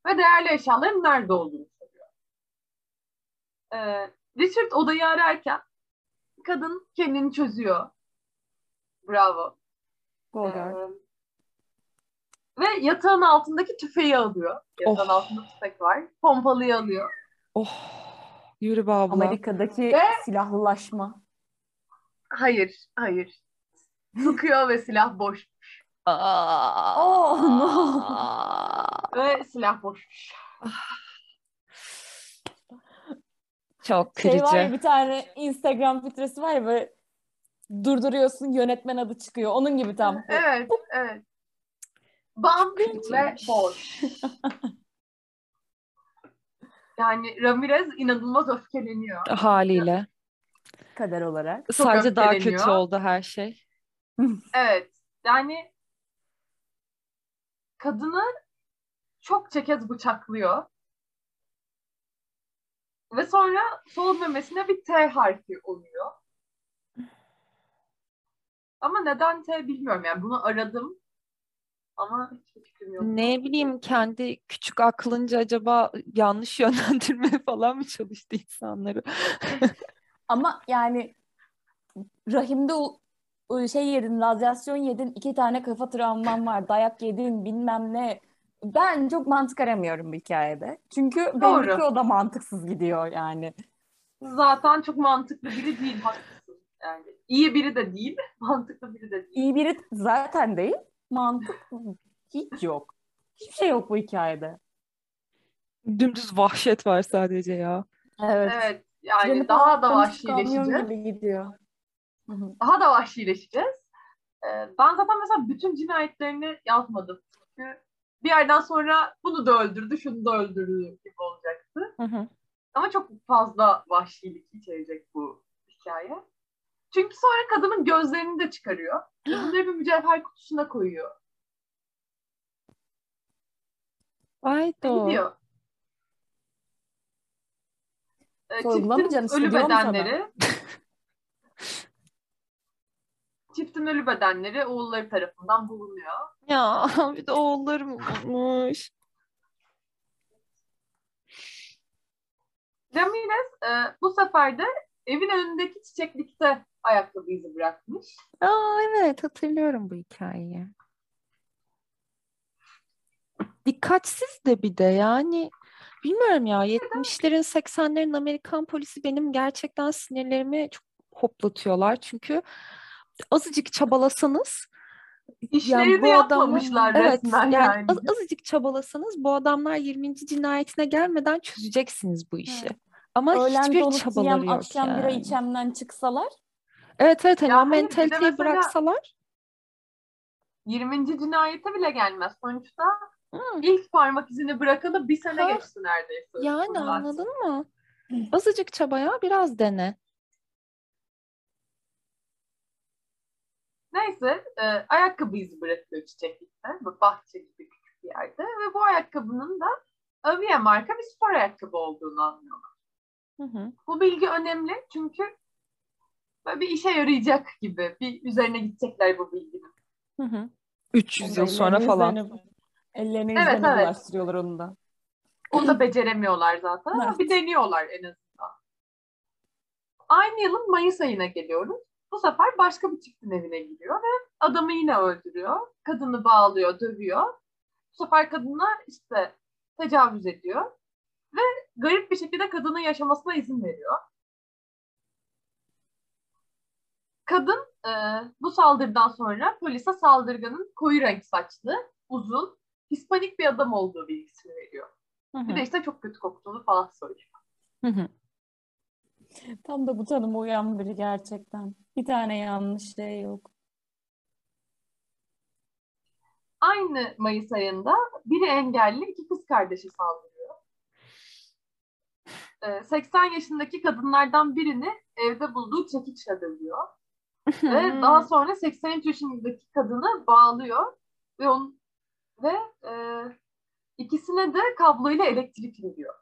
Ve değerli eşyaların nerede olduğunu Ee, Richard odayı ararken kadın kendini çözüyor. Bravo. Go Ee, girl. ve yatağın altındaki tüfeği alıyor. Yatağın Oh. altında tüfek var. Pompalıyı alıyor. Oh. Yürü be abla. Amerika'daki Ve- silahlılaşma. Hayır, hayır. Sıkıyor ve silah boş. Aa. Oh no. Ve silah boşmuş. Çok Şey var ya kırıcı. bir tane Instagram filtresi var ya böyle durduruyorsun yönetmen adı çıkıyor. Onun gibi tam. Evet, evet. Bam ve boş. Yani Ramirez inanılmaz öfkeleniyor. Haliyle. Kader olarak. Sadece daha kötü oldu her şey. Evet. Yani kadını çok kez bıçaklıyor. Ve sonra sol memesine bir T harfi oluyor. Ama neden T bilmiyorum. Yani bunu aradım. Ama hiçbir fikrim yok. Ne bileyim kendi küçük aklınca acaba yanlış yönlendirmeye falan mı çalıştı insanları? Ama yani rahimde u- şey yedin, radyasyon yedin, iki tane kafa travman var, dayak yedin, bilmem ne. Ben çok mantık aramıyorum bu hikayede. Çünkü belli Doğru. ki o da mantıksız gidiyor yani. Zaten çok mantıklı biri değil. Haklısın. Yani iyi biri de değil. Mantıklı biri de değil. İyi biri zaten değil, mantık hiç yok. Hiçbir şey yok bu hikayede. Dümdüz vahşet var sadece ya. Evet. Evet. Yani Treni daha da vahşileşeceğiz. gibi gidiyor. Daha da vahşileşeceğiz. Ee, ben zaten mesela bütün cinayetlerini yazmadım. Çünkü bir yerden sonra bunu da öldürdü, şunu da öldürdü gibi olacaktı. Hı hı. Ama çok fazla vahşilik içerecek bu hikaye. Çünkü sonra kadının gözlerini de çıkarıyor. Bunları bir mücevher kutusuna koyuyor. Ve Aydo. gidiyor. Ee, Sorgulamayacaksın, çiftin ölü bedenleri çiftin ölü bedenleri oğulları tarafından bulunuyor. Ya bir de oğullarım olmuş. Ramirez e, bu sefer de evin önündeki çiçeklikte ayakkabı izi bırakmış. Aa evet hatırlıyorum bu hikayeyi. Dikkatsiz de bir de yani bilmiyorum ya 70'lerin 80'lerin Amerikan polisi benim gerçekten sinirlerimi çok hoplatıyorlar. Çünkü azıcık çabalasanız İşlerini bu adamlar- yapmamışlar evet, resmen yani yani. az- azıcık çabalasanız bu adamlar 20. cinayetine gelmeden çözeceksiniz bu işi. Evet. Ama Öğlen hiçbir çabaları yiyem, yok akşam bira yani. içemden çıksalar Evet evet hani Ya o mentaliteyi mesela- bıraksalar 20. cinayete bile gelmez. Sonuçta Hı. ilk parmak izini bırakalı bir sene Ha. geçti neredeyse. Yani anladın mı? Azıcık çabaya biraz dene. Neyse e, ayakkabı izi bırakıyor çiçeklikte. Bu bahçe gibi küçük bir yerde. Ve bu ayakkabının da Avia marka bir spor ayakkabı olduğunu anlıyorlar. Hı hı. Bu bilgi önemli çünkü böyle bir işe yarayacak gibi. Bir üzerine gidecekler bu bilginin. Hı hı. 300 yıl sonra falan. üzerine- ellerini Evet, üzerine evet. bulaştırıyorlar onu da. Onu da beceremiyorlar zaten ama Evet. bir deniyorlar en azından. Aynı yılın Mayıs ayına geliyoruz. Bu sefer başka bir çiftin evine gidiyor ve adamı yine öldürüyor. Kadını bağlıyor, dövüyor. Bu sefer kadına işte tecavüz ediyor. Ve garip bir şekilde kadının yaşamasına izin veriyor. Kadın e, bu saldırıdan sonra polise saldırganın koyu renk saçlı, uzun, Hispanik bir adam olduğu bilgisini veriyor. Hı Bir hı. de işte çok kötü koktuğunu falan söylüyor. Hı hı. Tam da bu tanıma uyan biri gerçekten. Bir tane yanlış şey yok. Aynı Mayıs ayında biri engelli iki kız kardeşi saldırıyor. Ee, 80 yaşındaki kadınlardan birini evde bulduğu çekiçle dövüyor. Ve daha sonra 83 yaşındaki kadını bağlıyor ve onun ve e, ikisine de kabloyla elektrik veriyor.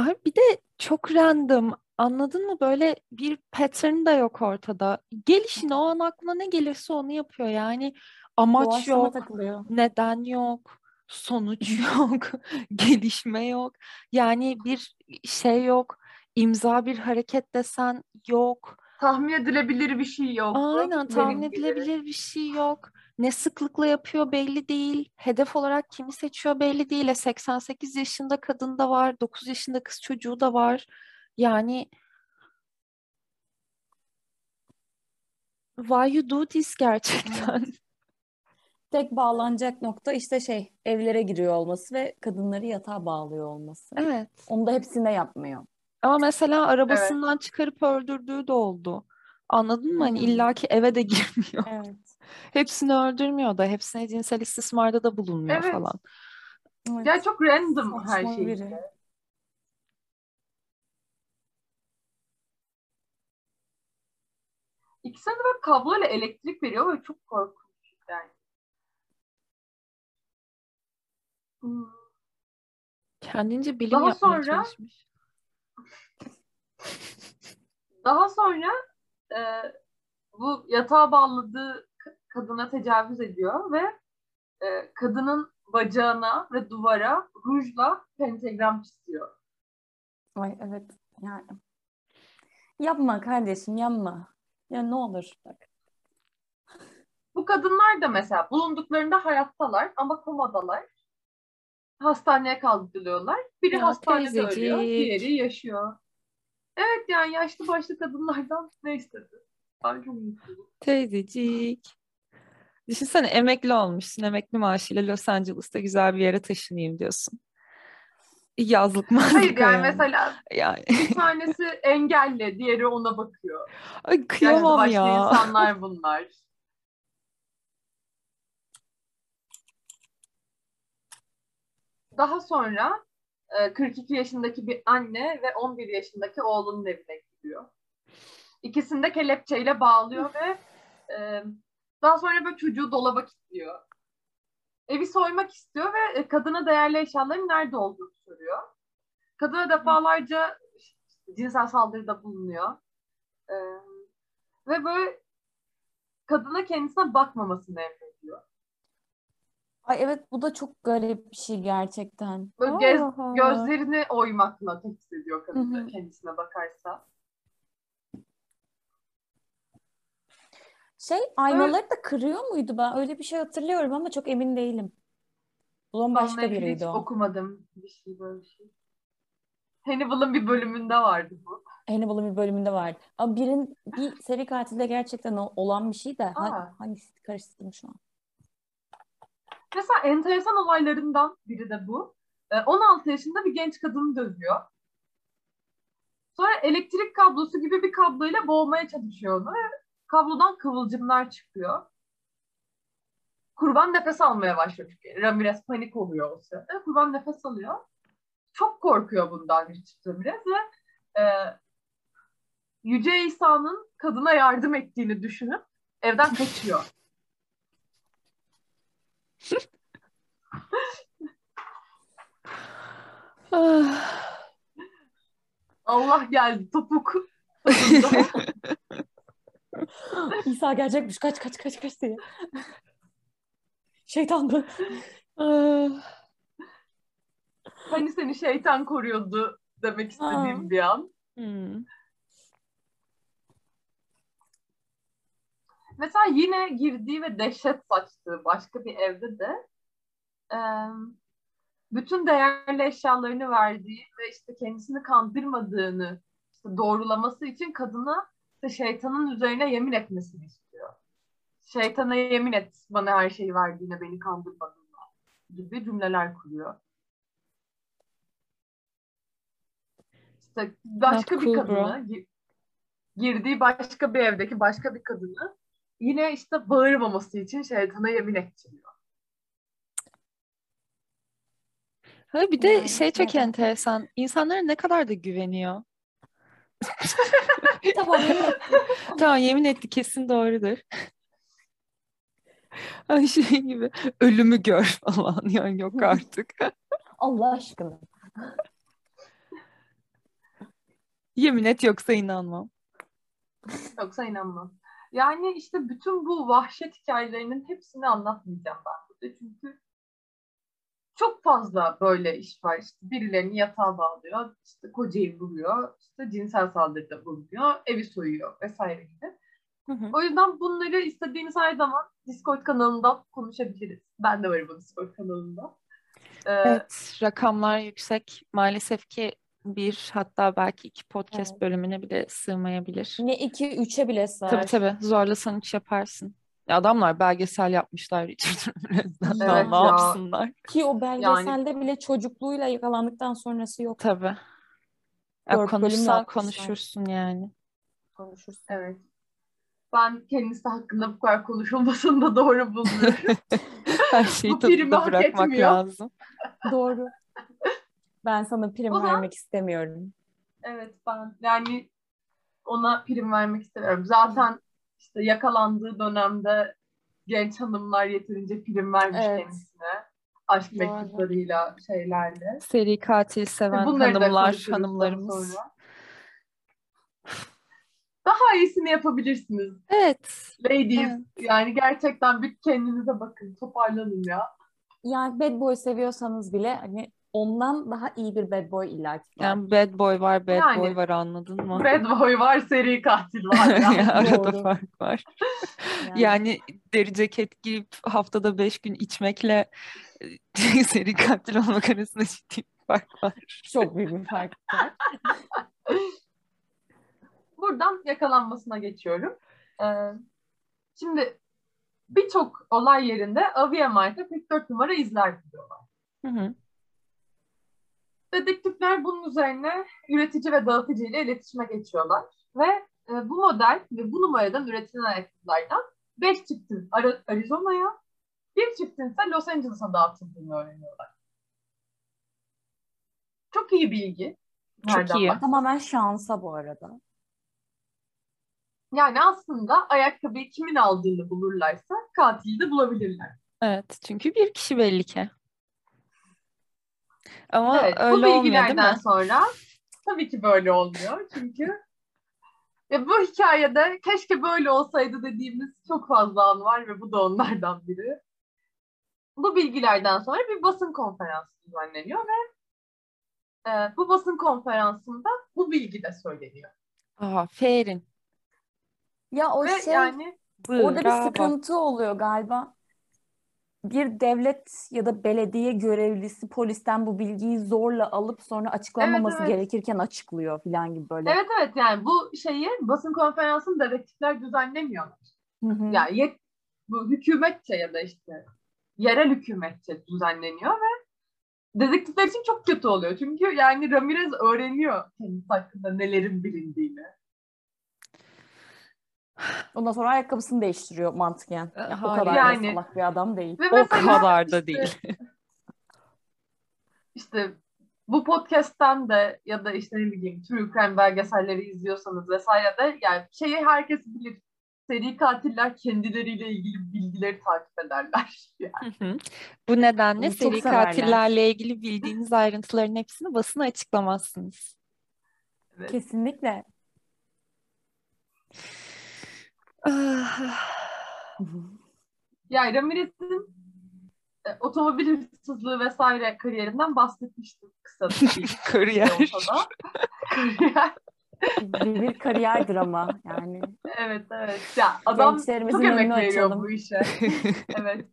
Ay bir de çok random. Anladın mı? Böyle bir pattern da yok ortada. Gelişine o an aklına ne gelirse onu yapıyor. Yani amaç Doğaçlama yok, takılıyor. neden yok, sonuç yok, gelişme yok. Yani bir şey yok, imza bir hareket desen yok. Tahmin edilebilir bir şey yok. Aynen tahmin gibi. edilebilir bir şey yok. Ne sıklıkla yapıyor belli değil. Hedef olarak kimi seçiyor belli değil. E 88 yaşında kadın da var, 9 yaşında kız çocuğu da var. Yani why you do this gerçekten? Tek bağlanacak nokta işte şey evlere giriyor olması ve kadınları yatağa bağlıyor olması. Evet. Onu da hepsinde yapmıyor. Ama mesela arabasından çıkarıp öldürdüğü de oldu. Anladın mı? Hani illaki eve de girmiyor. Evet. Hepsini öldürmüyor da, hepsine cinsel istismarda da bulunmuyor Evet. falan. evet. Ya çok random her Saçma şey. biri. İkisine de böyle kabloyla elektrik veriyor ve çok korkunç yani. Hmm. Kendince bilim Daha yapmaya sonra- çalışmış. Daha sonra e, bu yatağa bağladığı kadına tecavüz ediyor ve e, kadının bacağına ve duvara rujla pentagram çiziyor. Ay evet yani. Yapma kardeşim yapma. Ya ne olur bak. Bu kadınlar da mesela bulunduklarında hayattalar ama komadalar. Hastaneye kaldırılıyorlar. Biri Ya hastanede ölüyor, teyzecik. diğeri yaşıyor. Evet yani yaşlı başlı kadınlardan ne istedi? Ben çok mutluyum. Teyzecik. Düşünsene emekli olmuşsun. Emekli maaşıyla Los Angeles'ta güzel bir yere taşınayım diyorsun. Yazlık mı? Hayır yani mesela Yani. bir tanesi engelli, diğeri ona bakıyor. Ay kıyamam başlı ya. insanlar bunlar. Daha sonra e, 42 yaşındaki bir anne ve 11 yaşındaki oğlunun evine gidiyor. İkisini de kelepçeyle bağlıyor ve e, daha sonra böyle çocuğu dolaba kilitliyor. Evi soymak istiyor ve e, kadına değerli eşyaların nerede olduğunu soruyor. Kadına defalarca cinsel saldırıda bulunuyor. E, ve böyle kadına kendisine bakmamasını emrediyor. Ay evet bu da çok garip bir şey gerçekten. Böyle gez- gözlerini oymakla tehdit ediyor hı. kendisine bakarsa. Şey aynaları da kırıyor muydu ben? Öyle bir şey hatırlıyorum ama çok emin değilim. Ulan başka Onunla ilgili hiç biriydi o. okumadım bir şey böyle bir şey. Hannibal'ın bir bölümünde vardı bu. Hannibal'ın bir bölümünde vardı. Ama birin bir seri katilde gerçekten olan bir şey de ha- hangisi karıştırdım şu an. Mesela enteresan olaylarından biri de bu. Ee, 16 yaşında bir genç kadını dövüyor. Sonra elektrik kablosu gibi bir kabloyla boğmaya çalışıyor onu kablodan kıvılcımlar çıkıyor. Kurban nefes almaya başlıyor çünkü. Ramirez panik oluyor o sırada. Kurban nefes alıyor. Çok korkuyor bundan Richard Ramirez ve e, Yüce İsa'nın kadına yardım ettiğini düşünüp evden kaçıyor. Ah. Allah geldi topuk. İsa gelecekmiş kaç kaç kaç kaç diye. Şeytan bu. Ah. hani seni şeytan koruyordu demek istediğim bir an. Hmm. Mesela yine girdiği ve dehşet saçtığı başka bir evde de e, bütün değerli eşyalarını verdiği ve işte kendisini kandırmadığını işte doğrulaması için kadına işte şeytanın üzerine yemin etmesini istiyor. Şeytana yemin et bana her şeyi verdiğine beni kandırmadığına gibi cümleler kuruyor. İşte başka bir bro. kadını gi- girdiği başka bir evdeki başka bir kadını yine işte bağırmaması için şeytana yemin ettiriyor. Ha, bir de şey çok enteresan. İnsanlara ne kadar da güveniyor. tamam. Tamam yemin etti kesin doğrudur. Ay şey gibi ölümü gör falan yani yok artık. Allah aşkına. Yemin et yoksa inanmam. Yoksa inanmam. Yani işte bütün bu vahşet hikayelerinin hepsini anlatmayacağım ben burada. Çünkü çok fazla böyle iş var. İşte birilerini yatağa bağlıyor, işte kocayı vuruyor, işte cinsel saldırıda bulunuyor, evi soyuyor vesaire gibi. Hı hı. O yüzden bunları istediğiniz her zaman Discord kanalında konuşabiliriz. Ben de varım bu Discord kanalında. Ee, Evet, rakamlar yüksek. Maalesef ki bir hatta belki iki podcast Evet. bölümüne bile sığmayabilir. Ne iki, üçe bile sığar. Tabii tabii zorlasan üç yaparsın. Ya adamlar belgesel yapmışlar Richard Ramirez'den. Evet ne ya. yapsınlar? Ki o belgeselde bile çocukluğuyla yakalandıktan sonrası yok. Tabii. Ya konuşsan konuşursun yani. Konuşursun. evet. Ben kendisi hakkında bu kadar konuşulmasını da doğru bulmuyorum. Her şeyi Bu primi tadında hak bırakmak etmiyor. lazım. Doğru. Ben sana prim O zaman- vermek istemiyorum. evet ben yani ona prim vermek istemiyorum. Zaten işte yakalandığı dönemde genç hanımlar yeterince prim vermiş Evet. kendisine. Aşk Doğru. mektuplarıyla şeylerle. Seri katil seven Bunları hanımlar, hanımlarımız. sonra. Daha iyisini yapabilirsiniz. Evet. Ladies. Evet. Yani gerçekten bir kendinize bakın. Toparlanın ya. Yani bad boy seviyorsanız bile hani ondan daha iyi bir bad boy illaki var. Yani bad boy var, bad Yani. boy var anladın mı? Bad boy var, seri katil var. ya. Ya arada Doğru. fark var. Yani Yani deri ceket giyip haftada beş gün içmekle e, seri katil olmak arasında ciddi bir fark var. çok büyük bir fark var. Buradan yakalanmasına geçiyorum. Ee, şimdi birçok olay yerinde Avia marka 44 numara izler buluyorlar. Hı hı. Dedektifler bunun üzerine üretici ve dağıtıcı ile iletişime geçiyorlar. Ve e, bu model ve bu numaradan üretilen ayakkabılardan 5 çiftin Ari- Arizona'ya, bir çiftin ise Los Angeles'a dağıtıldığını öğreniyorlar. Çok iyi bilgi. Çok iyi. baksan. Tamamen şansa bu arada. Yani aslında ayakkabıyı kimin aldığını bulurlarsa katili de bulabilirler. Evet, çünkü bir kişi belli ki. Ama Evet, bu öyle olmuyor değil bilgilerden mi? sonra tabii ki böyle olmuyor. Çünkü ya bu hikayede keşke böyle olsaydı dediğimiz çok fazla an var ve bu da onlardan biri. Bu bilgilerden sonra bir basın konferansı düzenleniyor ve e, bu basın konferansında bu bilgi de söyleniyor. Aferin. Ya o ve şey yani orada Bravo. bir sıkıntı oluyor galiba. Bir devlet ya da belediye görevlisi polisten bu bilgiyi zorla alıp sonra açıklanmaması Evet, evet. gerekirken açıklıyor falan gibi böyle. evet evet yani bu şeyi basın konferansını dedektifler düzenlemiyorlar. Hı hı. Yani yet, bu hükümetçe ya da işte yerel hükümetçe düzenleniyor ve dedektifler için çok kötü oluyor. Çünkü yani Ramirez öğreniyor kendisi hakkında nelerin bilindiğini. Ondan sonra ayakkabısını değiştiriyor mantıken. E, Ya, o kadar da Yani- salak bir adam değil. Ve O kadar da işte- değil. İşte bu podcast'ten de ya da işte ne bileyim True Crime belgeselleri izliyorsanız vesaire de yani şeyi herkes bilir. Seri katiller kendileriyle ilgili bilgileri takip ederler. Yani. Hı hı. Bu nedenle Bunu seri katillerle ilgili bildiğiniz ayrıntıların hepsini basına açıklamazsınız. Evet. Kesinlikle. Yani Ramirez'in e, otomobil hırsızlığı vesaire kariyerinden bahsetmiştim kısa bir Kariyer. Kariyer. bir, bir kariyer drama yani. Evet evet. Ya adam çok emek önünü veriyor açalım. bu işe. Evet.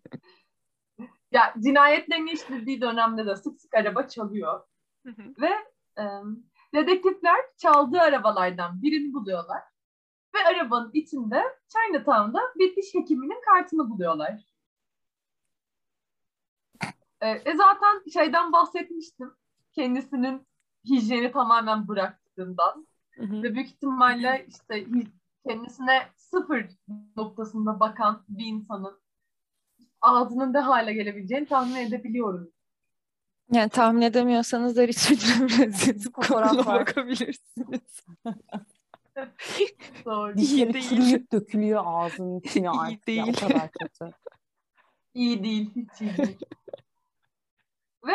Ya cinayetlerini işlediği dönemde de sık sık araba çalıyor. Hı hı. Ve e, dedektifler çaldığı arabalardan birini buluyorlar. Ve arabanın içinde Chinatown'da bir diş hekiminin kartını buluyorlar. E, e zaten şeyden bahsetmiştim. Kendisinin hijyeni tamamen bıraktığından. Hı hı. Ve büyük ihtimalle işte kendisine sıfır noktasında bakan bir insanın ağzının ne hale gelebileceğini tahmin edebiliyorum. Yani tahmin edemiyorsanız da Richard Ramirez'in Fotoğraf bakabilirsiniz. Doğru. Dişleri değil. çürüyüp dökülüyor ağzının içine İyi artık. Ya, o değil. kadar kötü. İyi değil, hiç iyi değil. Ve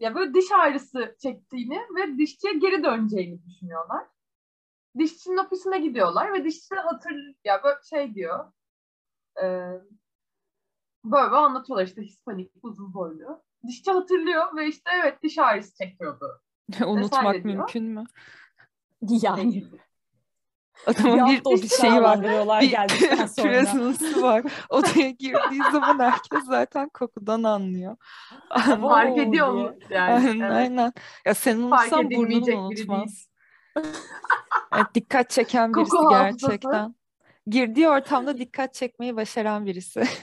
ya böyle diş ağrısı çektiğini ve dişçiye geri döneceğini düşünüyorlar. Dişçinin ofisine gidiyorlar ve dişçi hatır ya böyle şey diyor. E, böyle böyle anlatıyorlar işte Hispanik uzun boylu. Dişçi hatırlıyor ve işte evet diş ağrısı çekiyordu. Unutmak diyor. mümkün mü? Yani. Adamın bir, bir şeyi var. Bir presence'ı var. Odaya girdiği zaman herkes zaten kokudan anlıyor. Fark ediyor mu? Yani, aynen, evet. aynen. Ya sen unutsan burnunu unutmaz. Evet, dikkat çeken birisi Koku hafızası. gerçekten. Girdiği ortamda dikkat çekmeyi başaran birisi.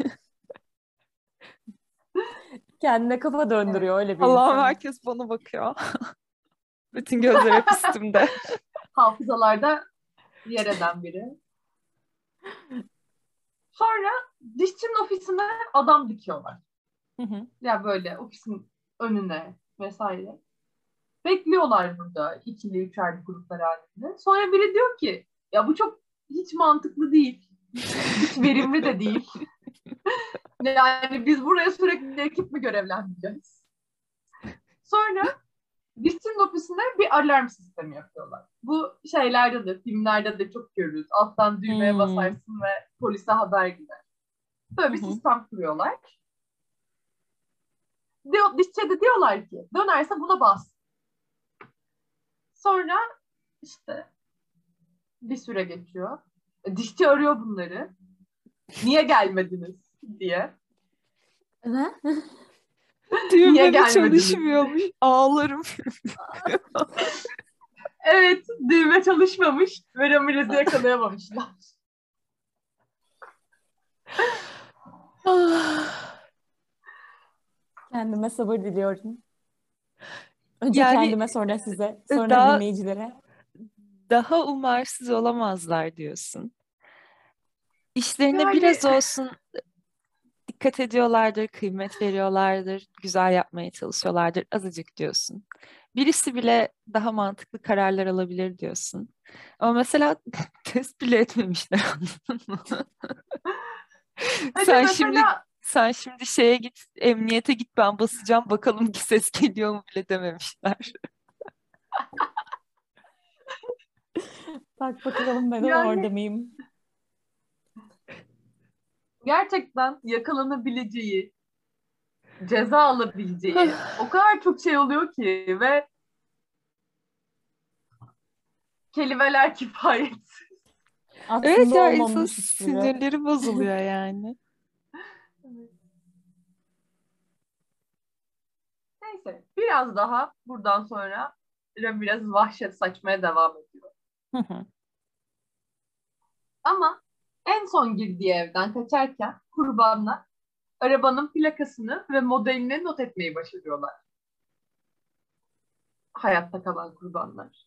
Kendine kafa döndürüyor öyle bir Allah'ım insan. herkes bana bakıyor. Bütün gözler hep üstümde. hafızalarda yer eden biri. Sonra dişçinin ofisine adam dikiyorlar. Hı hı. Ya böyle ofisin önüne vesaire. Bekliyorlar burada ikili üçerli gruplar halinde. Sonra biri diyor ki ya bu çok hiç mantıklı değil. Hiç verimli de değil. yani biz buraya sürekli ekip mi görevlendireceğiz? Sonra dişçinin ofisine bir alarm sistemi yapıyorlar. Bu şeylerde de filmlerde de çok görürüz. Alttan düğmeye Hmm. basarsın ve polise haber gider. Böyle bir sistem kuruyorlar. Diyor, dişçe de diyorlar ki dönerse buna bas. Sonra işte bir süre geçiyor. E, Dişçi arıyor bunları. Niye gelmediniz diye. Ne? Düğme de gelmediniz? çalışmıyormuş. Ağlarım. Evet düğme çalışmamış ve Ramirez'i yakalayamamışlar. Kendime sabır diliyorum. Önce Yani, kendime sonra size, sonra daha- dinleyicilere. Daha umarsız olamazlar diyorsun. İşlerine Yani- biraz olsun dikkat ediyorlardır, kıymet veriyorlardır, güzel yapmaya çalışıyorlardır, azıcık diyorsun. Birisi bile daha mantıklı kararlar alabilir diyorsun. Ama mesela test bile etmemişler anladın mı? Hadi Sen mesela şimdi sen şimdi şeye git, emniyete git ben basacağım bakalım ki ses geliyor mu bile dememişler. Bak bakalım ben Yani- orada mıyım? Gerçekten yakalanabileceği, ceza alabileceği o kadar çok şey oluyor ki ve kelimeler kifayet. Aslında Evet ya insan sinirleri bozuluyor yani. Neyse biraz daha buradan sonra biraz vahşet saçmaya devam ediyor. Hı hı. Ama en son girdiği evden kaçarken kurbanlar arabanın plakasını ve modelini not etmeyi başarıyorlar. Hayatta kalan kurbanlar.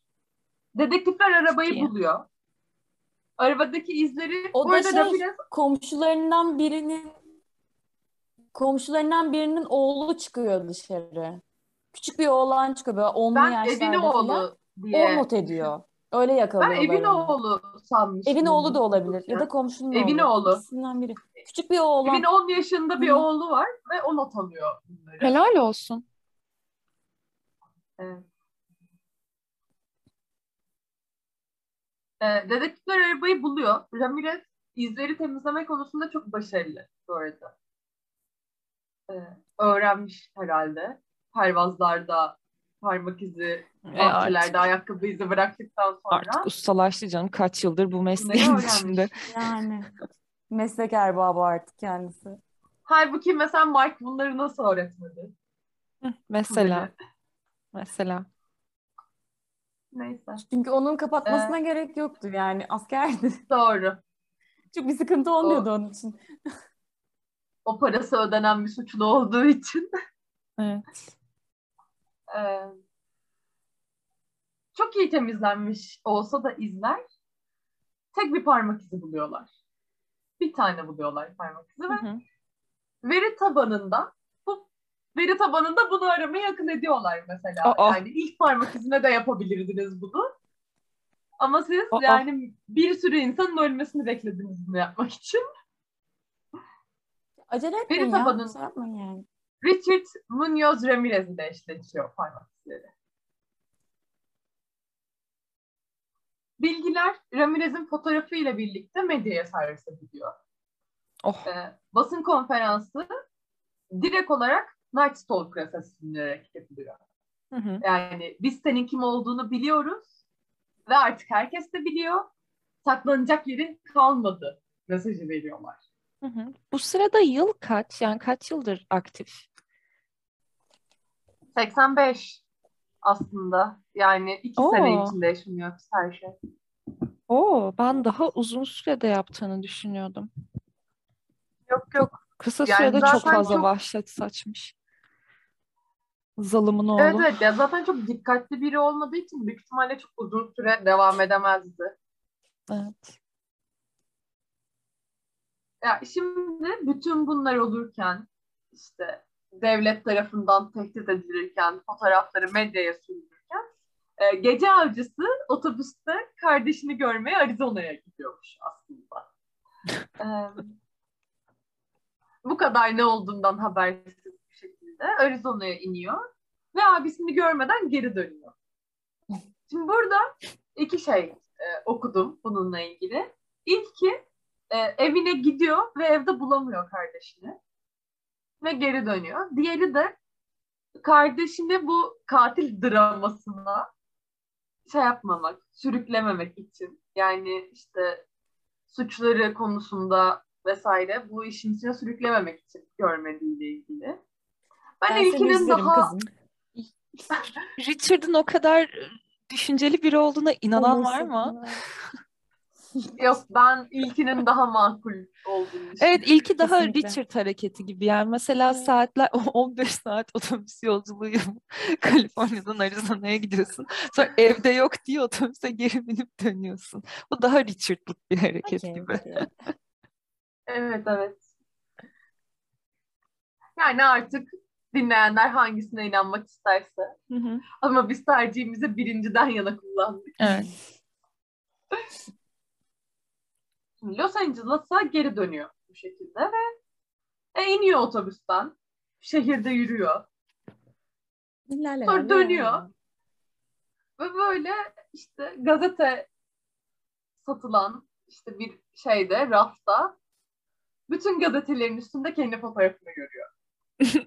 Dedektifler arabayı iyi. buluyor. Arabadaki izleri O da orada da şey- biraz Komşularından birinin komşularından birinin oğlu çıkıyor dışarı. Küçük bir oğlan çıkıyor böyle 10'lu ben yaşlarda evin falan. oğlu diye. O not ediyor. Öyle Ben yakalıyorlar evin onu. oğlu sanmıştım. Evin oğlu da olabilir ya da komşunun Evin oğlu. oğlu. İkisinden biri. Küçük bir oğlan. Evin 10 yaşında bir Hı. oğlu var ve o not alıyor bunları. Helal olsun. Evet. Ee, dedektifler arabayı buluyor. Ramirez izleri temizleme konusunda çok başarılı bu arada. Ee, öğrenmiş herhalde. Pervazlarda parmak izi, E bahçelerde artık, ayakkabı izi bıraktıktan sonra artık ustalaştı canım kaç yıldır bu mesleğin içinde. Yani. Meslek erbabı artık kendisi. Halbuki mesela Mike bunları nasıl öğretmedi? Hı, Mesela, Böyle. mesela. Neyse. Çünkü onun Ee, kapatmasına gerek yoktu yani. Askerdi. Doğru. Çok bir sıkıntı olmuyordu onun için. O parası ödenen bir suçlu olduğu için. Evet. Ee, çok iyi temizlenmiş olsa da izler tek bir parmak izi buluyorlar. Bir tane buluyorlar parmak izi ve hı. veri tabanında bu veri tabanında bunu aramayı akıl ediyorlar mesela. Aa. Yani ilk parmak izine de yapabilirdiniz bunu. Ama siz Aa. yani bir sürü insanın ölmesini beklediniz bunu yapmak için. Acele etmeyin Veri ya. tabanın- Şey yapmayın yani. Richard Munoz Ramirez ile eşleşiyor parmak izleri. Bilgiler Ramirez'in fotoğrafı ile birlikte medyaya servis ediliyor. Oh. Ee, basın konferansı direkt olarak Night Stalker asasininerek yapılıyor. Hı hı. Yani biz senin kim olduğunu biliyoruz ve artık herkes de biliyor. Saklanacak yerin kalmadı mesajı veriyorlar. Hı hı. Bu sırada yıl kaç? Yani kaç yıldır aktif? 85 aslında. Yani iki Oo. sene içinde yaşanıyor her şey. Oo, ben daha uzun sürede yaptığını düşünüyordum. Yok yok. Kısa Yani sürede çok fazla çok- vahşet saçmış. Zalımın oğlu. Evet evet ya zaten çok dikkatli biri olmadığı için büyük ihtimalle çok uzun süre devam edemezdi. Evet. Ya şimdi bütün bunlar olurken işte devlet tarafından tehdit edilirken, fotoğrafları medyaya sürülürken e, gece avcısı otobüste kardeşini görmeye Arizona'ya gidiyormuş aslında. E, bu kadar ne olduğundan habersiz bir şekilde Arizona'ya iniyor ve abisini görmeden geri dönüyor. Şimdi burada iki şey e, okudum bununla ilgili. İlki e, evine gidiyor ve evde bulamıyor kardeşini. Ve geri dönüyor. Diğeri de kardeşini bu katil dramasına şey yapmamak, sürüklememek için. Yani işte suçları konusunda vesaire bu işin içine sürüklememek için görmediğiyle ilgili. Ben, Ben ilkinin daha. Richard'ın o kadar düşünceli biri olduğuna inanan var mı? Yok ben ilkinin daha makul olduğunu düşünüyorum. Evet ilki daha Kesinlikle. Richard hareketi gibi yani mesela Evet. saatler 15 saat otobüs yolculuğu Kaliforniya'dan Arizona'ya gidiyorsun. Sonra evde yok diye otobüse geri binip dönüyorsun. Bu daha Richard'lık bir hareket Okey, gibi. Evet evet. Yani artık dinleyenler hangisine inanmak isterse. Hı hı. Ama biz tercihimizi birinciden yana kullandık. Evet. Los Angeles'a geri dönüyor bu şekilde ve e, iniyor otobüsten. Şehirde yürüyor. La la Sonra dönüyor. Ve böyle işte gazete satılan işte bir şeyde, rafta bütün gazetelerin üstünde kendi fotoğrafını görüyor.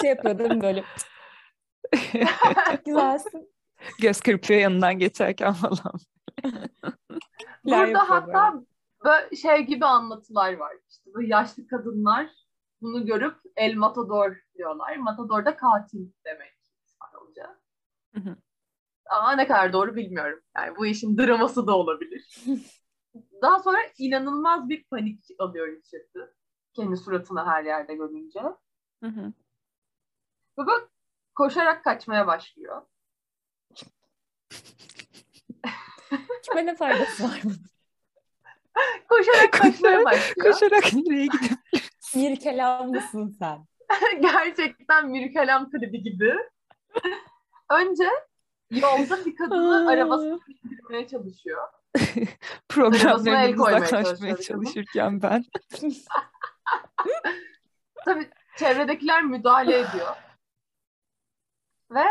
Şey yapıyor değil mi böyle? Güzelsin. Göz kırpıyor yanından geçerken falan. Burada hatta böyle şey gibi anlatılar var. İşte böyle yaşlı kadınlar bunu görüp El Matador diyorlar. Matador da katil demek İspanyolca. Ama ne kadar doğru bilmiyorum. Yani bu işin draması da olabilir. Daha sonra inanılmaz bir panik alıyor Richard'ı. Kendi suratını her yerde görünce. Hı hı. Ve böyle koşarak kaçmaya başlıyor. Kime ne faydası var bunun? Koşarak kaçmaya başlıyor. Koşarak nereye gidiyor? Bir kelam mısın sen? Gerçekten Mürkelam klibi gibi. Önce yolda bir kadını arabasına bindirmeye çalışıyor. Programlarından koymaya uzaklaşmaya çalışırken ben. Tabii çevredekiler müdahale ediyor. Ve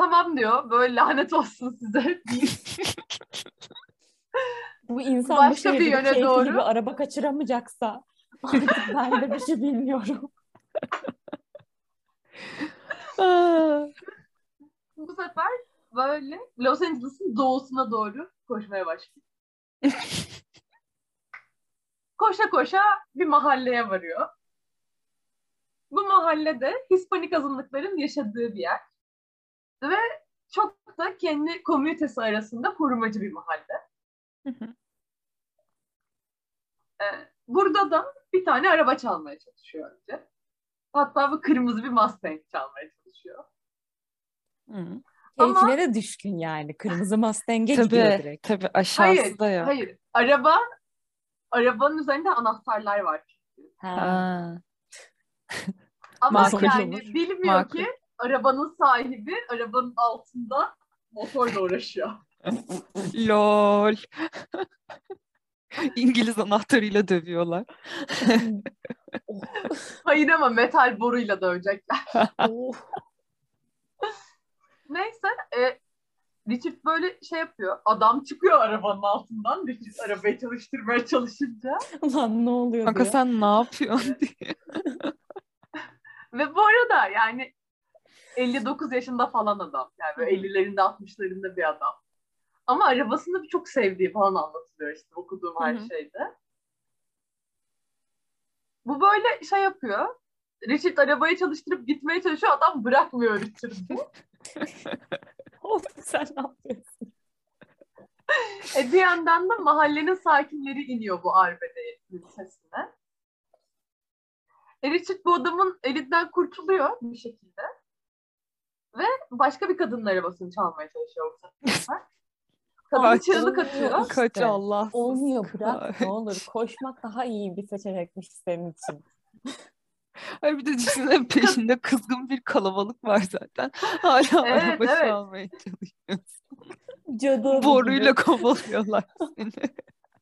tamam diyor böyle lanet olsun size Bu insan Başka bu bir yöne keyfi doğru. gibi araba kaçıramayacaksa artık ben de bir şey bilmiyorum. Bu sefer böyle Los Angeles'ın doğusuna doğru koşmaya başlıyor. koşa koşa bir mahalleye varıyor. Bu mahallede Hispanik azınlıkların yaşadığı bir yer. Ve çok da kendi komünitesi arasında korumacı bir mahalle. Hı hı. Ee, burada da bir tane araba çalmaya çalışıyor önce. Hatta bu kırmızı bir Mustang çalmaya çalışıyor. Hı. Ama- Keyfine de düşkün yani. Kırmızı Mustang'e gidiyor direkt. tabii aşağısı Hayır, da yok. hayır. Araba, arabanın üzerinde anahtarlar var. Ha. Ama Makul yani olur. bilmiyor Makul. ki arabanın sahibi arabanın altında motorla uğraşıyor. Lol. İngiliz anahtarıyla dövüyorlar. Hayır ama metal boruyla dövecekler. Neyse e, Richard böyle şey yapıyor. Adam çıkıyor arabanın altından. Richard arabayı çalıştırmaya çalışınca. Lan ne oluyor Kanka diyor. sen ne yapıyorsun diye. Ve bu arada yani 59 yaşında falan adam. Yani böyle 50'lerinde 60'larında bir adam. Ama arabasını çok sevdiği falan anlatılıyor işte okuduğum her şeyde. Bu böyle şey yapıyor. Richard arabayı çalıştırıp gitmeye çalışıyor. Adam bırakmıyor Richard'ı. Oğlum sen ne yapıyorsun? E bir yandan da mahallenin sakinleri iniyor bu arbedeyetinin sesine. E Richard bu adamın elinden kurtuluyor bir şekilde. Ve başka bir kadının arabasını çalmaya çalışıyor bu sefer. Kadın çığlık atıyor. Kaç İşte, Allah. Olmuyor bırak ne olur. Koşmak daha iyi bir seçenekmiş senin için. Ay bir de düşünsene peşinde kızgın bir kalabalık var zaten. Hala Evet, araba evet. çalmaya çalışıyor. Cadı Boruyla kovalıyorlar seni.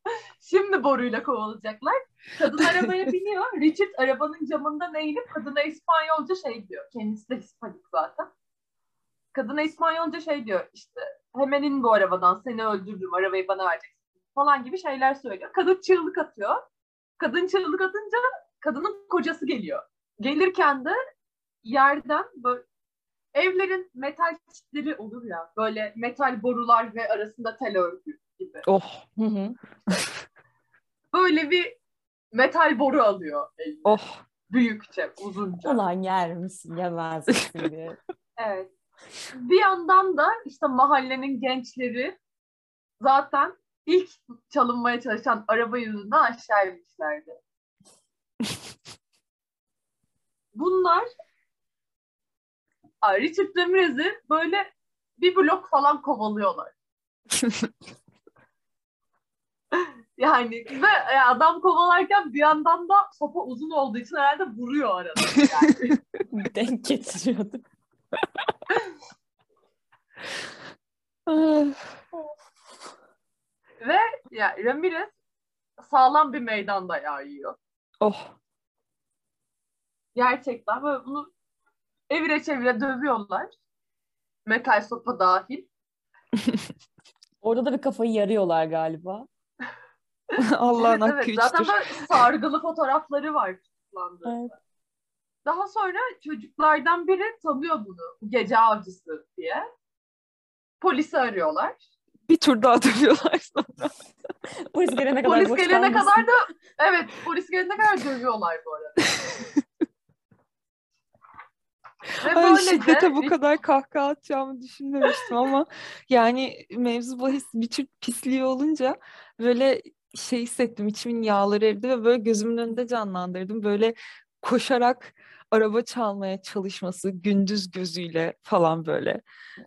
Şimdi boruyla kovalayacaklar. Kadın arabaya biniyor. Richard arabanın camından eğilip kadına İspanyolca şey diyor. Kendisi de Hispanik zaten. Kadına İspanyolca şey diyor işte hemen in bu arabadan seni öldürürüm arabayı bana vereceksin falan gibi şeyler söylüyor. Kadın çığlık atıyor. Kadın çığlık atınca kadının kocası geliyor. Gelirken de yerden böyle evlerin metal çitleri olur ya böyle metal borular ve arasında tel örgü gibi. Oh Hı hı. Böyle bir metal boru alıyor eline. oh. Büyükçe, uzunca. Ulan yer misin yemez misin diye. Evet. Bir yandan da işte mahallenin gençleri zaten ilk çalınmaya çalışan araba yüzünden aşağı inmişlerdi. Bunlar Richard Ramirez'i böyle bir blok falan kovalıyorlar. Yani ve e, adam kovalarken bir yandan da sopa uzun olduğu için herhalde vuruyor arada. Yani. Denk getiriyordu. Ve ya Ramirez sağlam bir meydan dayağı yiyor. oh. Gerçekten böyle bunu evire çevire dövüyorlar. Metal sopa dahil. Orada da bir kafayı yarıyorlar galiba. Allah'ın Evet, hakkı evet. Zaten böyle sargılı fotoğrafları var. Evet. Daha sonra çocuklardan biri tanıyor bunu. bu Gece avcısı diye. Polisi arıyorlar. Bir tur daha dövüyorlar sonra. Polis gelene kadar Polis gelene kalmasın. kadar da evet polis gelene kadar dövüyorlar bu arada. Ve Ay şiddete bu kadar kahkaha atacağımı düşünmemiştim ama yani mevzu bahis bir tür pisliği olunca böyle şey hissettim içimin yağları eridi ve böyle gözümün önünde canlandırdım. Böyle koşarak araba çalmaya çalışması gündüz gözüyle falan böyle.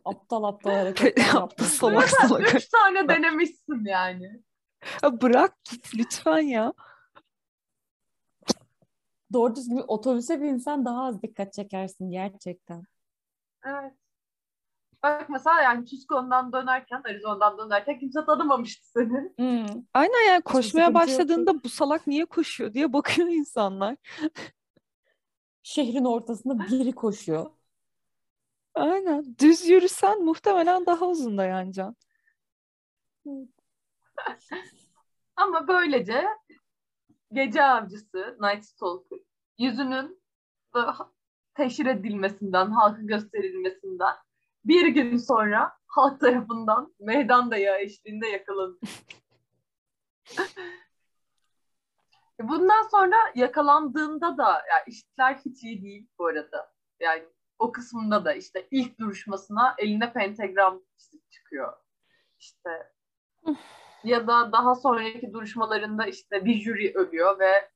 Aptal aptal hareketler Aptal salak salak. üç tane denemişsin yani. Ya bırak git lütfen ya. Doğru düzgün bir otobüse binsen daha az dikkat çekersin gerçekten. Evet. Bak mesela yani Tucson'dan dönerken, Arizona'dan dönerken kimse tanımamıştı seni. Hmm. Aynen yani koşmaya başladığında bu salak niye koşuyor diye bakıyor insanlar. Şehrin ortasında biri koşuyor. Aynen. Düz yürüsen muhtemelen daha uzun dayanacaksın. Ama böylece gece avcısı, Night Stalker, yüzünün teşhir edilmesinden, halka gösterilmesinden bir gün sonra halk tarafından meydan dayağı eşliğinde yakalanıyor. Bundan sonra yakalandığında da yani işler hiç iyi değil bu arada. Yani o kısmında da işte ilk duruşmasına eline pentagram çizip çıkıyor. İşte ya da daha sonraki duruşmalarında işte bir jüri ölüyor ve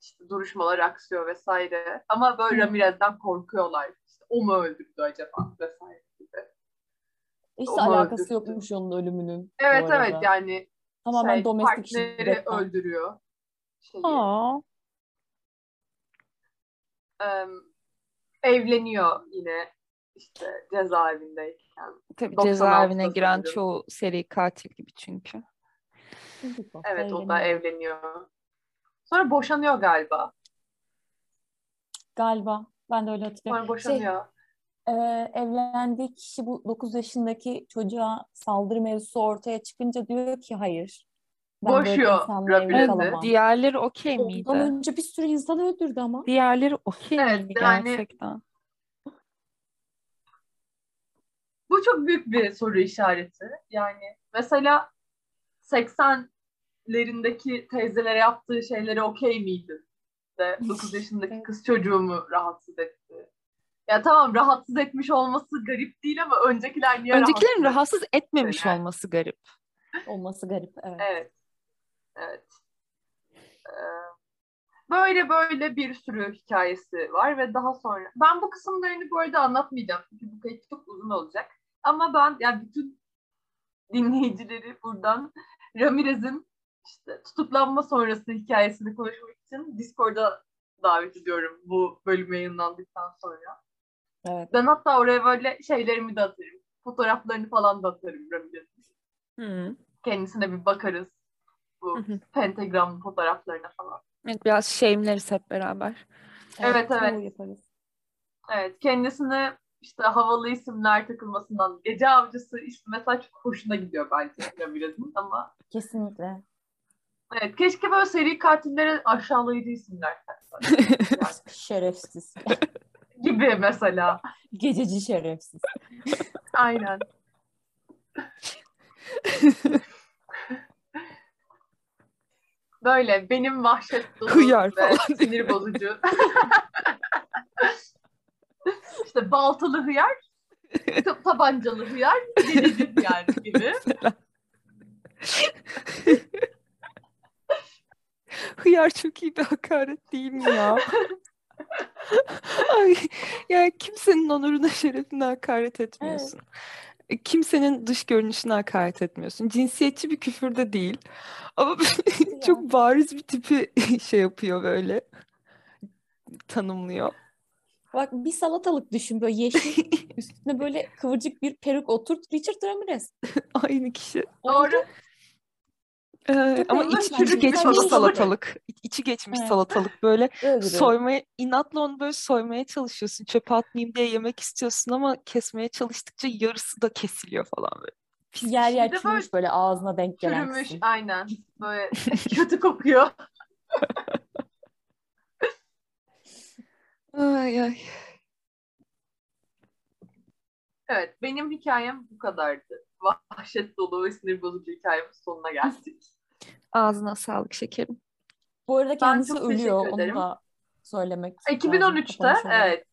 işte duruşmalar aksıyor vesaire. Ama böyle. Ramirez'den korkuyorlar. İşte o mu öldürdü acaba vesaire gibi. Hiç Onu alakası öldürdü. yokmuş onun ölümünün. Evet evet yani Tamamen şey, domestik partneri şiddetten. öldürüyor. Şeyi. Aa. Em, evleniyor yine işte cezaevindeyken. Tabii 96'da cezaevine giren sanırım. çoğu seri katil gibi çünkü. Evet o da evleniyor. Sonra boşanıyor galiba. Galiba. Ben de öyle hatırlıyorum. Sonra boşanıyor. Şey, e, evlendiği kişi bu 9 yaşındaki çocuğa saldırı mevzusu ortaya çıkınca diyor ki hayır. Ben Boşuyor. Diğerleri okey miydi? Ondan önce bir sürü insan öldürdü ama. Diğerleri okey Evet, miydi yani- gerçekten? Bu çok büyük bir soru işareti. Yani mesela 80'lerindeki teyzelere yaptığı şeylere okey miydi? De 9 yaşındaki kız çocuğumu rahatsız etti. Ya tamam rahatsız etmiş olması garip değil ama öncekiler niye Öncekilerin rahatsız rahatsız etmemiş Yani. olması garip. Olması garip. Evet. Evet. Evet. Ee, Böyle böyle bir sürü hikayesi var ve daha sonra ben bu kısımlarını bu arada anlatmayacağım çünkü bu kayıt çok uzun olacak. Ama ben yani bütün dinleyicileri buradan Ramirez'in işte tutuklanma sonrası hikayesini konuşmak için Discord'a davet ediyorum bu bölüm yayınlandıktan sonra. Evet. Ben hatta oraya böyle şeylerimi de atarım. Fotoğraflarını falan da atarım Ramirez'in. Kendisine bir bakarız. Bu pentagram fotoğraflarına falan. Evet, biraz shame'leriz hep beraber. Evet, evet. yaparız. Evet, kendisine işte havalı isimler takılmasından gece avcısı ismi mesela çok hoşuna gidiyor bence Ramirez'in ama Kesinlikle. evet keşke böyle seri katillere aşağılayıcı isimler. Yani Şerefsiz. gibi mesela. Gececi şerefsiz. Aynen. Böyle benim vahşet Hıyar ve falan sinir bozucu. işte baltalı hıyar, tabancalı hıyar, gerici hıyar gibi. Hıyar çok iyi bir hakaret değil mi ya? Ay, ya kimsenin onuruna, şerefine hakaret etmiyorsun. E, Kimsenin dış görünüşüne hakaret etmiyorsun. Cinsiyetçi bir küfür de değil. Ama çok bariz bir tipi şey yapıyor böyle. Tanımlıyor. Bak bir salatalık düşün böyle yeşil üstüne böyle kıvırcık bir peruk oturt Richard Ramirez. Aynı kişi. Doğru. Ee, ama çürük içi bir geçmiş salatalık. salatalık. İ- İçi geçmiş Evet. salatalık böyle Öyle soymaya inatla onu böyle soymaya çalışıyorsun. Çöpe atmayayım diye yemek istiyorsun ama kesmeye çalıştıkça yarısı da kesiliyor falan böyle. Pis yer bir yer çürümüş böyle ağzına denk gelen Çürümüş kısım. aynen. Böyle kötü kokuyor. şey. Ay ay. Evet benim hikayem bu kadardı. Vahşet dolu ve sinir bozucu hikayemin sonuna geldik. Ağzına sağlık şekerim. Bu arada kendisi çok ölüyor. Onu da söylemek lazım. 2013'te kapanış olarak. evet.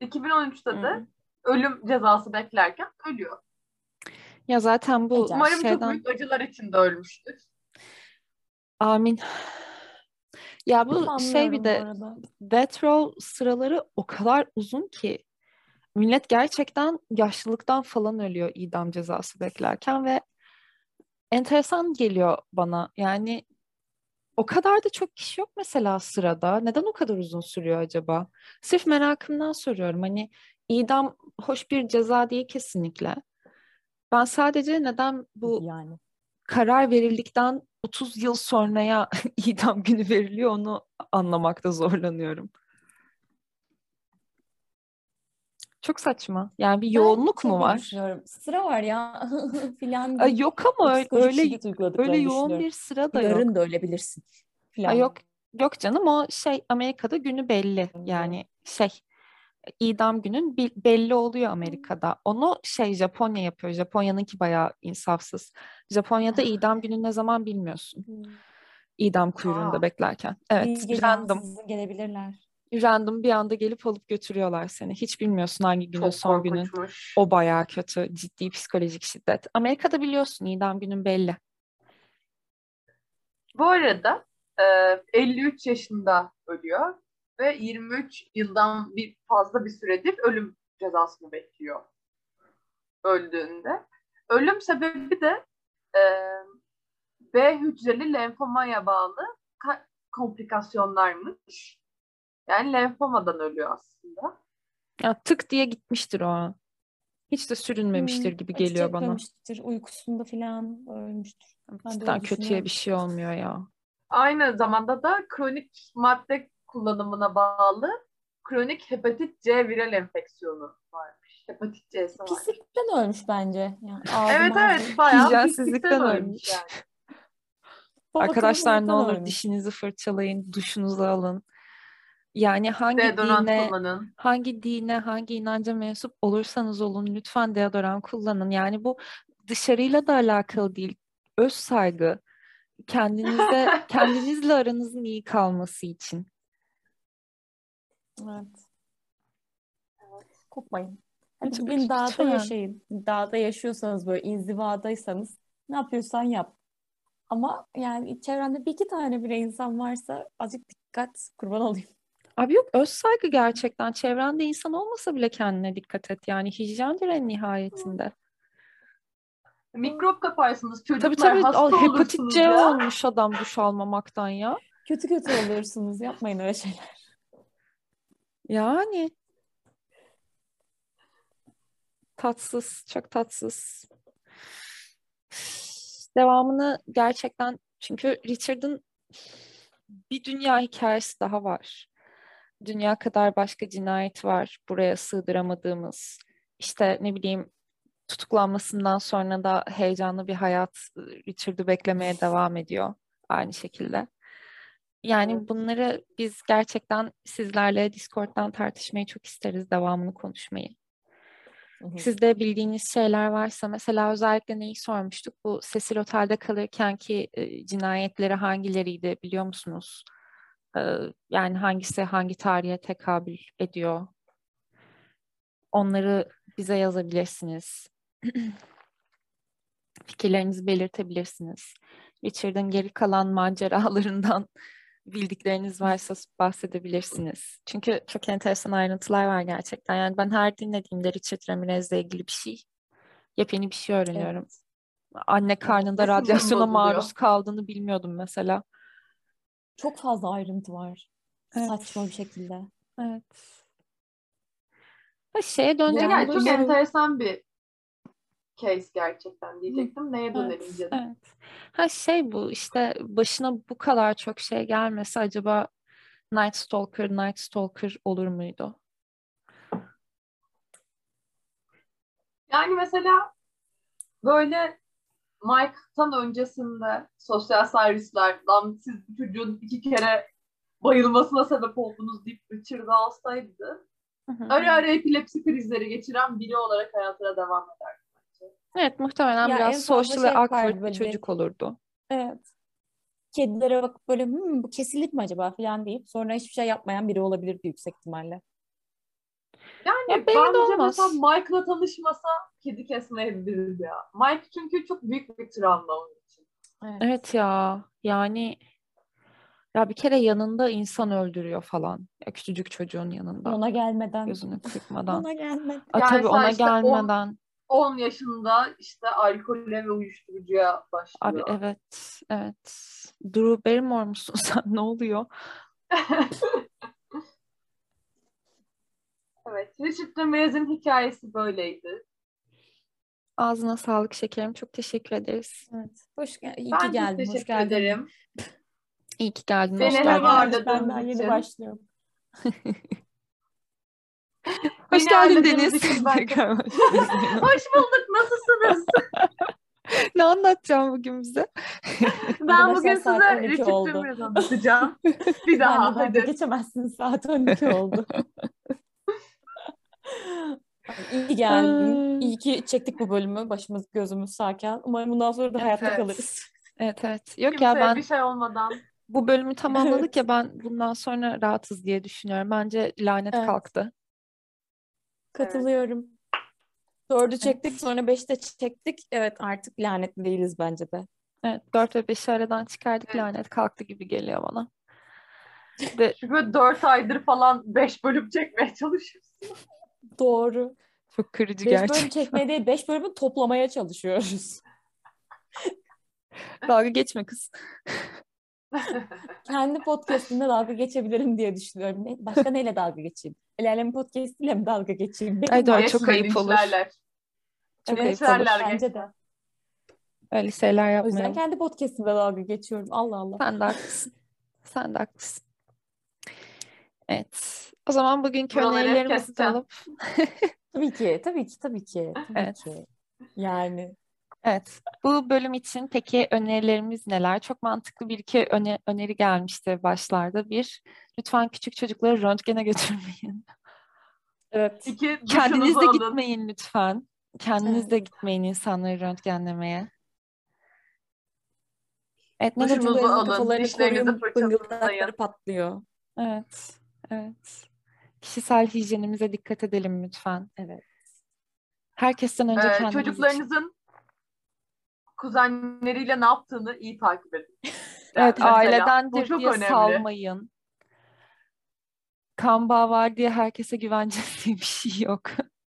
2013'te de Hı. ölüm cezası beklerken ölüyor. Ya zaten bu. Umarım çok şeyden büyük acılar içinde ölmüştür. amin. Ya bu Anlıyorum şey bir de death row sıraları o kadar uzun ki millet gerçekten yaşlılıktan falan ölüyor idam cezası beklerken ve enteresan geliyor bana. Yani o kadar da çok kişi yok mesela sırada. Neden o kadar uzun sürüyor acaba? Sırf merakımdan soruyorum. Hani idam hoş bir ceza değil kesinlikle. Ben sadece neden bu yani. karar verildikten 30 yıl sonraya idam günü veriliyor onu anlamakta zorlanıyorum. Çok saçma. Yani bir Ben yoğunluk şey mu var? Sıra var ya filan. Yok ama öyle öyle, öyle yoğun bir sıra da yok. Yarın da ölebilirsin. Filan. Ha, yok yok canım o şey Amerika'da günü belli. Yani şey idam günün belli oluyor Amerika'da. Onu şey Japonya yapıyor. Japonya'nınki bayağı insafsız. Japonya'da idam günü ne zaman bilmiyorsun. Hmm. İdam kuyruğunda Aa. beklerken. Evet, random. gelebilirler. Random bir anda gelip alıp götürüyorlar seni. Hiç bilmiyorsun hangi günün Çok son günün. O bayağı kötü, ciddi psikolojik şiddet. Amerika'da biliyorsun idam günün belli. Bu arada e, 53 yaşında ölüyor ve 23 yıldan bir fazla bir süredir ölüm cezasını bekliyor öldüğünde. Ölüm sebebi de e, B hücreli lenfomaya bağlı ka- komplikasyonlarmış. Yani lenfomadan ölüyor aslında. Ya tık diye gitmiştir o an. Hiç de sürünmemiştir Hmm, gibi geliyor bana. uykusunda falan ölmüştür. Cidden kötüye bir şey olmuyor ya. Aynı zamanda da kronik madde kullanımına bağlı kronik hepatit C viral enfeksiyonu varmış. Hepatit C'si var. Pislikten ölmüş bence. Yani Evet evet bayağı pislikten ölmüş. ölmüş yani. Arkadaşlar ne olur ölmüş. dişinizi fırçalayın, duşunuzu alın. Yani hangi Deodorant dine, kullanın. hangi dine, hangi inanca mensup olursanız olun lütfen deodorant kullanın. Yani bu dışarıyla da alakalı değil. Öz saygı. Kendinize, kendinizle aranızın iyi kalması için. Evet. Kokmayın. Hadi Lütfen, bugün dağda lütfen. yaşayın. Dağda yaşıyorsanız böyle inzivadaysanız ne yapıyorsan yap. Ama yani çevrende bir iki tane bile insan varsa azıcık dikkat kurban olayım. Abi yok öz saygı gerçekten. Çevrende insan olmasa bile kendine dikkat et. Yani hijyendir en nihayetinde. Mikrop kaparsınız çocuklar Tabii tabii hasta al, hepatit C ya. olmuş adam duş almamaktan ya. Kötü kötü olursunuz. Yapmayın öyle şeyler. Yani tatsız, çok tatsız. Devamını gerçekten çünkü Richard'ın bir dünya hikayesi daha var. Dünya kadar başka cinayet var buraya sığdıramadığımız. İşte ne bileyim tutuklanmasından sonra da heyecanlı bir hayat Richard'ı beklemeye devam ediyor aynı şekilde. Yani bunları biz gerçekten sizlerle Discord'dan tartışmayı çok isteriz, devamını konuşmayı. Sizde bildiğiniz şeyler varsa mesela özellikle neyi sormuştuk? Bu Cecil Otel'de kalırken ki e, cinayetleri hangileriydi biliyor musunuz? Yani hangisi hangi tarihe tekabül ediyor? Onları bize yazabilirsiniz. Fikirlerinizi belirtebilirsiniz. Richard'ın geri kalan maceralarından bildikleriniz varsa bahsedebilirsiniz. Çünkü çok enteresan ayrıntılar var gerçekten. Yani ben her dinlediğimde Richard Ramirez'le ilgili bir şey, yepyeni bir şey öğreniyorum. Anne karnında radyasyona maruz kaldığını bilmiyordum mesela. Çok fazla ayrıntı var. Evet. Saçma bir şekilde. Evet. Ha, şeye dönecek yani çok enteresan bir case gerçekten diyecektim. Neye dönelim Evet, canım? evet. Ha şey bu işte başına bu kadar çok şey gelmesi acaba Night Stalker, Night Stalker olur muydu? Yani mesela böyle Mike'tan öncesinde sosyal servisler lan siz bu çocuğun iki kere bayılmasına sebep oldunuz deyip Richard'ı alsaydı ara ara epilepsi krizleri geçiren biri olarak hayatına devam eder. bence. Evet muhtemelen Ya biraz social şey awkward bir çocuk olurdu. Evet. Kedilere bakıp böyle hmm, bu kesilir mi acaba falan deyip sonra hiçbir şey yapmayan biri olabilirdi yüksek ihtimalle. Yani Ya bence olmaz. mesela Mike'la tanışmasa kedi kesmeyebilirdi ya. Mike çünkü çok büyük bir travma onun için. Evet ya yani ya bir kere yanında insan öldürüyor falan. Ya küçücük çocuğun yanında. Ona gelmeden. Gözünü kırpmadan. Ona gelmeden. Aa, Yani tabii ona işte gelmeden. 10 yaşında işte alkole ve uyuşturucuya başlıyor. Abi evet, evet. Drew Barrymore musun sen? Ne oluyor? Evet, Richard Ramirez'in hikayesi böyleydi. Ağzına sağlık şekerim. Çok teşekkür ederiz. Evet. Hoş gel iyi Ben ki geldin. Hoş teşekkür geldin. ederim. İyi ki geldin. Beni Hoş geldin. ağırladın. Ben daha yeni başlıyorum. Hoş Beni geldin Deniz. ben hoş. Hoş bulduk, nasılsınız? Ne anlatacağım bugün bize? Ben bugün size 12 Richard oldu. Ramirez anlatacağım. Bir Ben daha dalga hadi. geçemezsin. Saat 12 oldu. İyi geldin. İyi ki çektik bu bölümü. Başımız gözümüz sağken. Umarım bundan sonra da hayatta Evet. kalırız. Evet evet. Yok Kimseye ya ben bir şey olmadan. bu bölümü tamamladık Evet. ya ben bundan sonra rahatız diye düşünüyorum. Bence lanet Evet. kalktı. Katılıyorum. Dördü çektik sonra beşi de çektik. Evet artık lanetli değiliz bence de. Evet 4 ve 5'i aradan çıkardık Evet. lanet kalktı gibi geliyor bana. Ve Çünkü 4 aydır falan 5 bölüm çekmeye çalışıyoruz. Doğru. çok kırıcı Beş bölüm gerçekten. çekmeye değil, beş bölümü toplamaya çalışıyoruz. Dalga geçme kız. Kendi podcastimde dalga geçebilirim diye düşünüyorum. Ne- Başka neyle dalga geçeyim? El Alem podcast'iyle mi dalga geçeyim? Benim Ay, doğru, çok ayıp olur. Çok Evet, ayıp olur. bence de. Öyle şeyler O yüzden kendi podcast'imde dalga geçiyorum. Allah Allah. Sen de haklısın. Sen de haklısın. Evet. O zaman bugünkü Buraları önerilerimizi de alıp Tabii ki, tabii ki, tabii ki. Tabii Evet. ki. Yani Evet. Bu bölüm için peki önerilerimiz neler? Çok mantıklı bir iki öne- öneri gelmişti başlarda. Bir, lütfen küçük çocukları röntgene götürmeyin. evet. İki, Kendiniz de alın. gitmeyin lütfen. Kendiniz Evet. de gitmeyin insanları röntgenlemeye. Evet, ne kafalarını koruyun, fırçalayın. bıngıldakları patlıyor. Evet, evet. Kişisel hijyenimize dikkat edelim lütfen. Evet. Herkesten önce Ee, kendimiz için. çocuklarınızın kuzenleriyle ne yaptığını iyi takip edin. Evet, mesela. Ailedendir diye önemli. salmayın. Kan bağı var diye herkese güveneceğiz diye bir şey yok.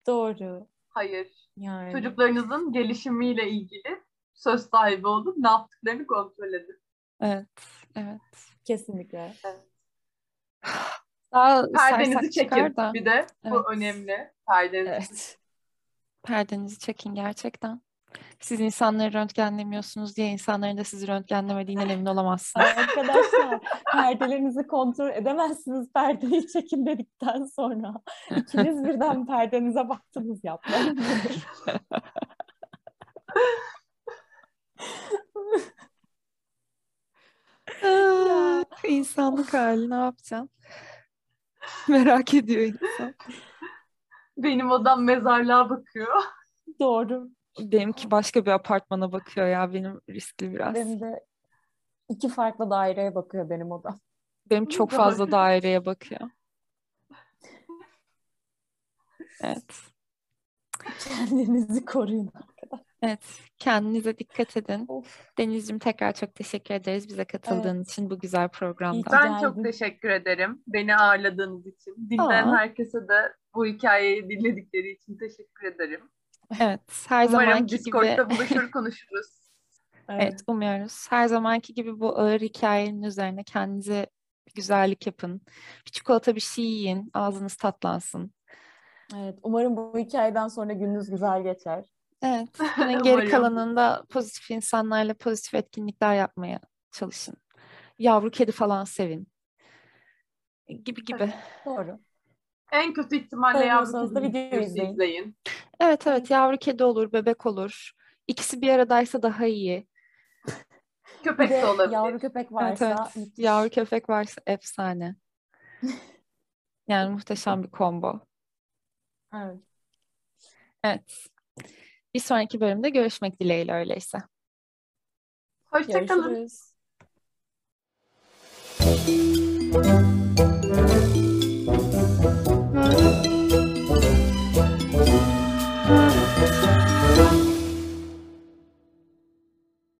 Doğru. Hayır. Yani. Çocuklarınızın gelişimiyle ilgili söz sahibi olun. Ne yaptıklarını kontrol edin. Evet, evet. Kesinlikle. Daha Perdenizi çekin. da. Bir de bu Evet. önemli. Perdenizi Evet. Perdenizi çekin gerçekten. Siz insanları röntgenlemiyorsunuz diye insanların da sizi röntgenlemediğinden emin olamazsınız. Arkadaşlar perdelerinizi kontrol edemezsiniz perdeyi çekin dedikten sonra. İkiniz birden perdenize baktınız yapmayın. Ah, İnsanlık hali ne yapacaksın? Merak ediyor insan. Benim odam mezarlığa bakıyor. Doğru. Benimki başka bir apartmana bakıyor ya benim riskli biraz. Benim de iki farklı daireye bakıyor benim odam. Benim çok fazla daireye bakıyor. Evet. Kendinizi koruyun. Evet. Kendinize dikkat edin. Of. Denizciğim tekrar çok teşekkür ederiz bize katıldığın Evet. için bu güzel programda. Ben- çok teşekkür ederim. Beni ağırladığınız için. Dinleyen Aa. herkese de bu hikayeyi dinledikleri için teşekkür ederim. Evet. Her Umarım zamanki gibi Discord'da buluşur konuşuruz. Evet, umuyoruz. Her zamanki gibi bu ağır hikayenin üzerine kendinize bir güzellik yapın. Bir çikolata bir şey yiyin. Ağzınız tatlansın. Evet, umarım bu hikayeden sonra gününüz güzel geçer. Evet. Günün geri kalanında pozitif insanlarla pozitif etkinlikler yapmaya çalışın. Yavru kedi falan sevin. Gibi gibi. Doğru. En kötü ihtimalle yavru kedi video izleyin. izleyin. Evet evet yavru kedi olur, bebek olur. İkisi bir aradaysa daha iyi. Köpek de de olabilir. yavru köpek Evet varsa evet. müthiş. Yavru köpek varsa efsane. Yani muhteşem bir combo. Evet. Evet. Bir sonraki bölümde görüşmek dileğiyle öyleyse. Hoşçakalın. Görüşürüz.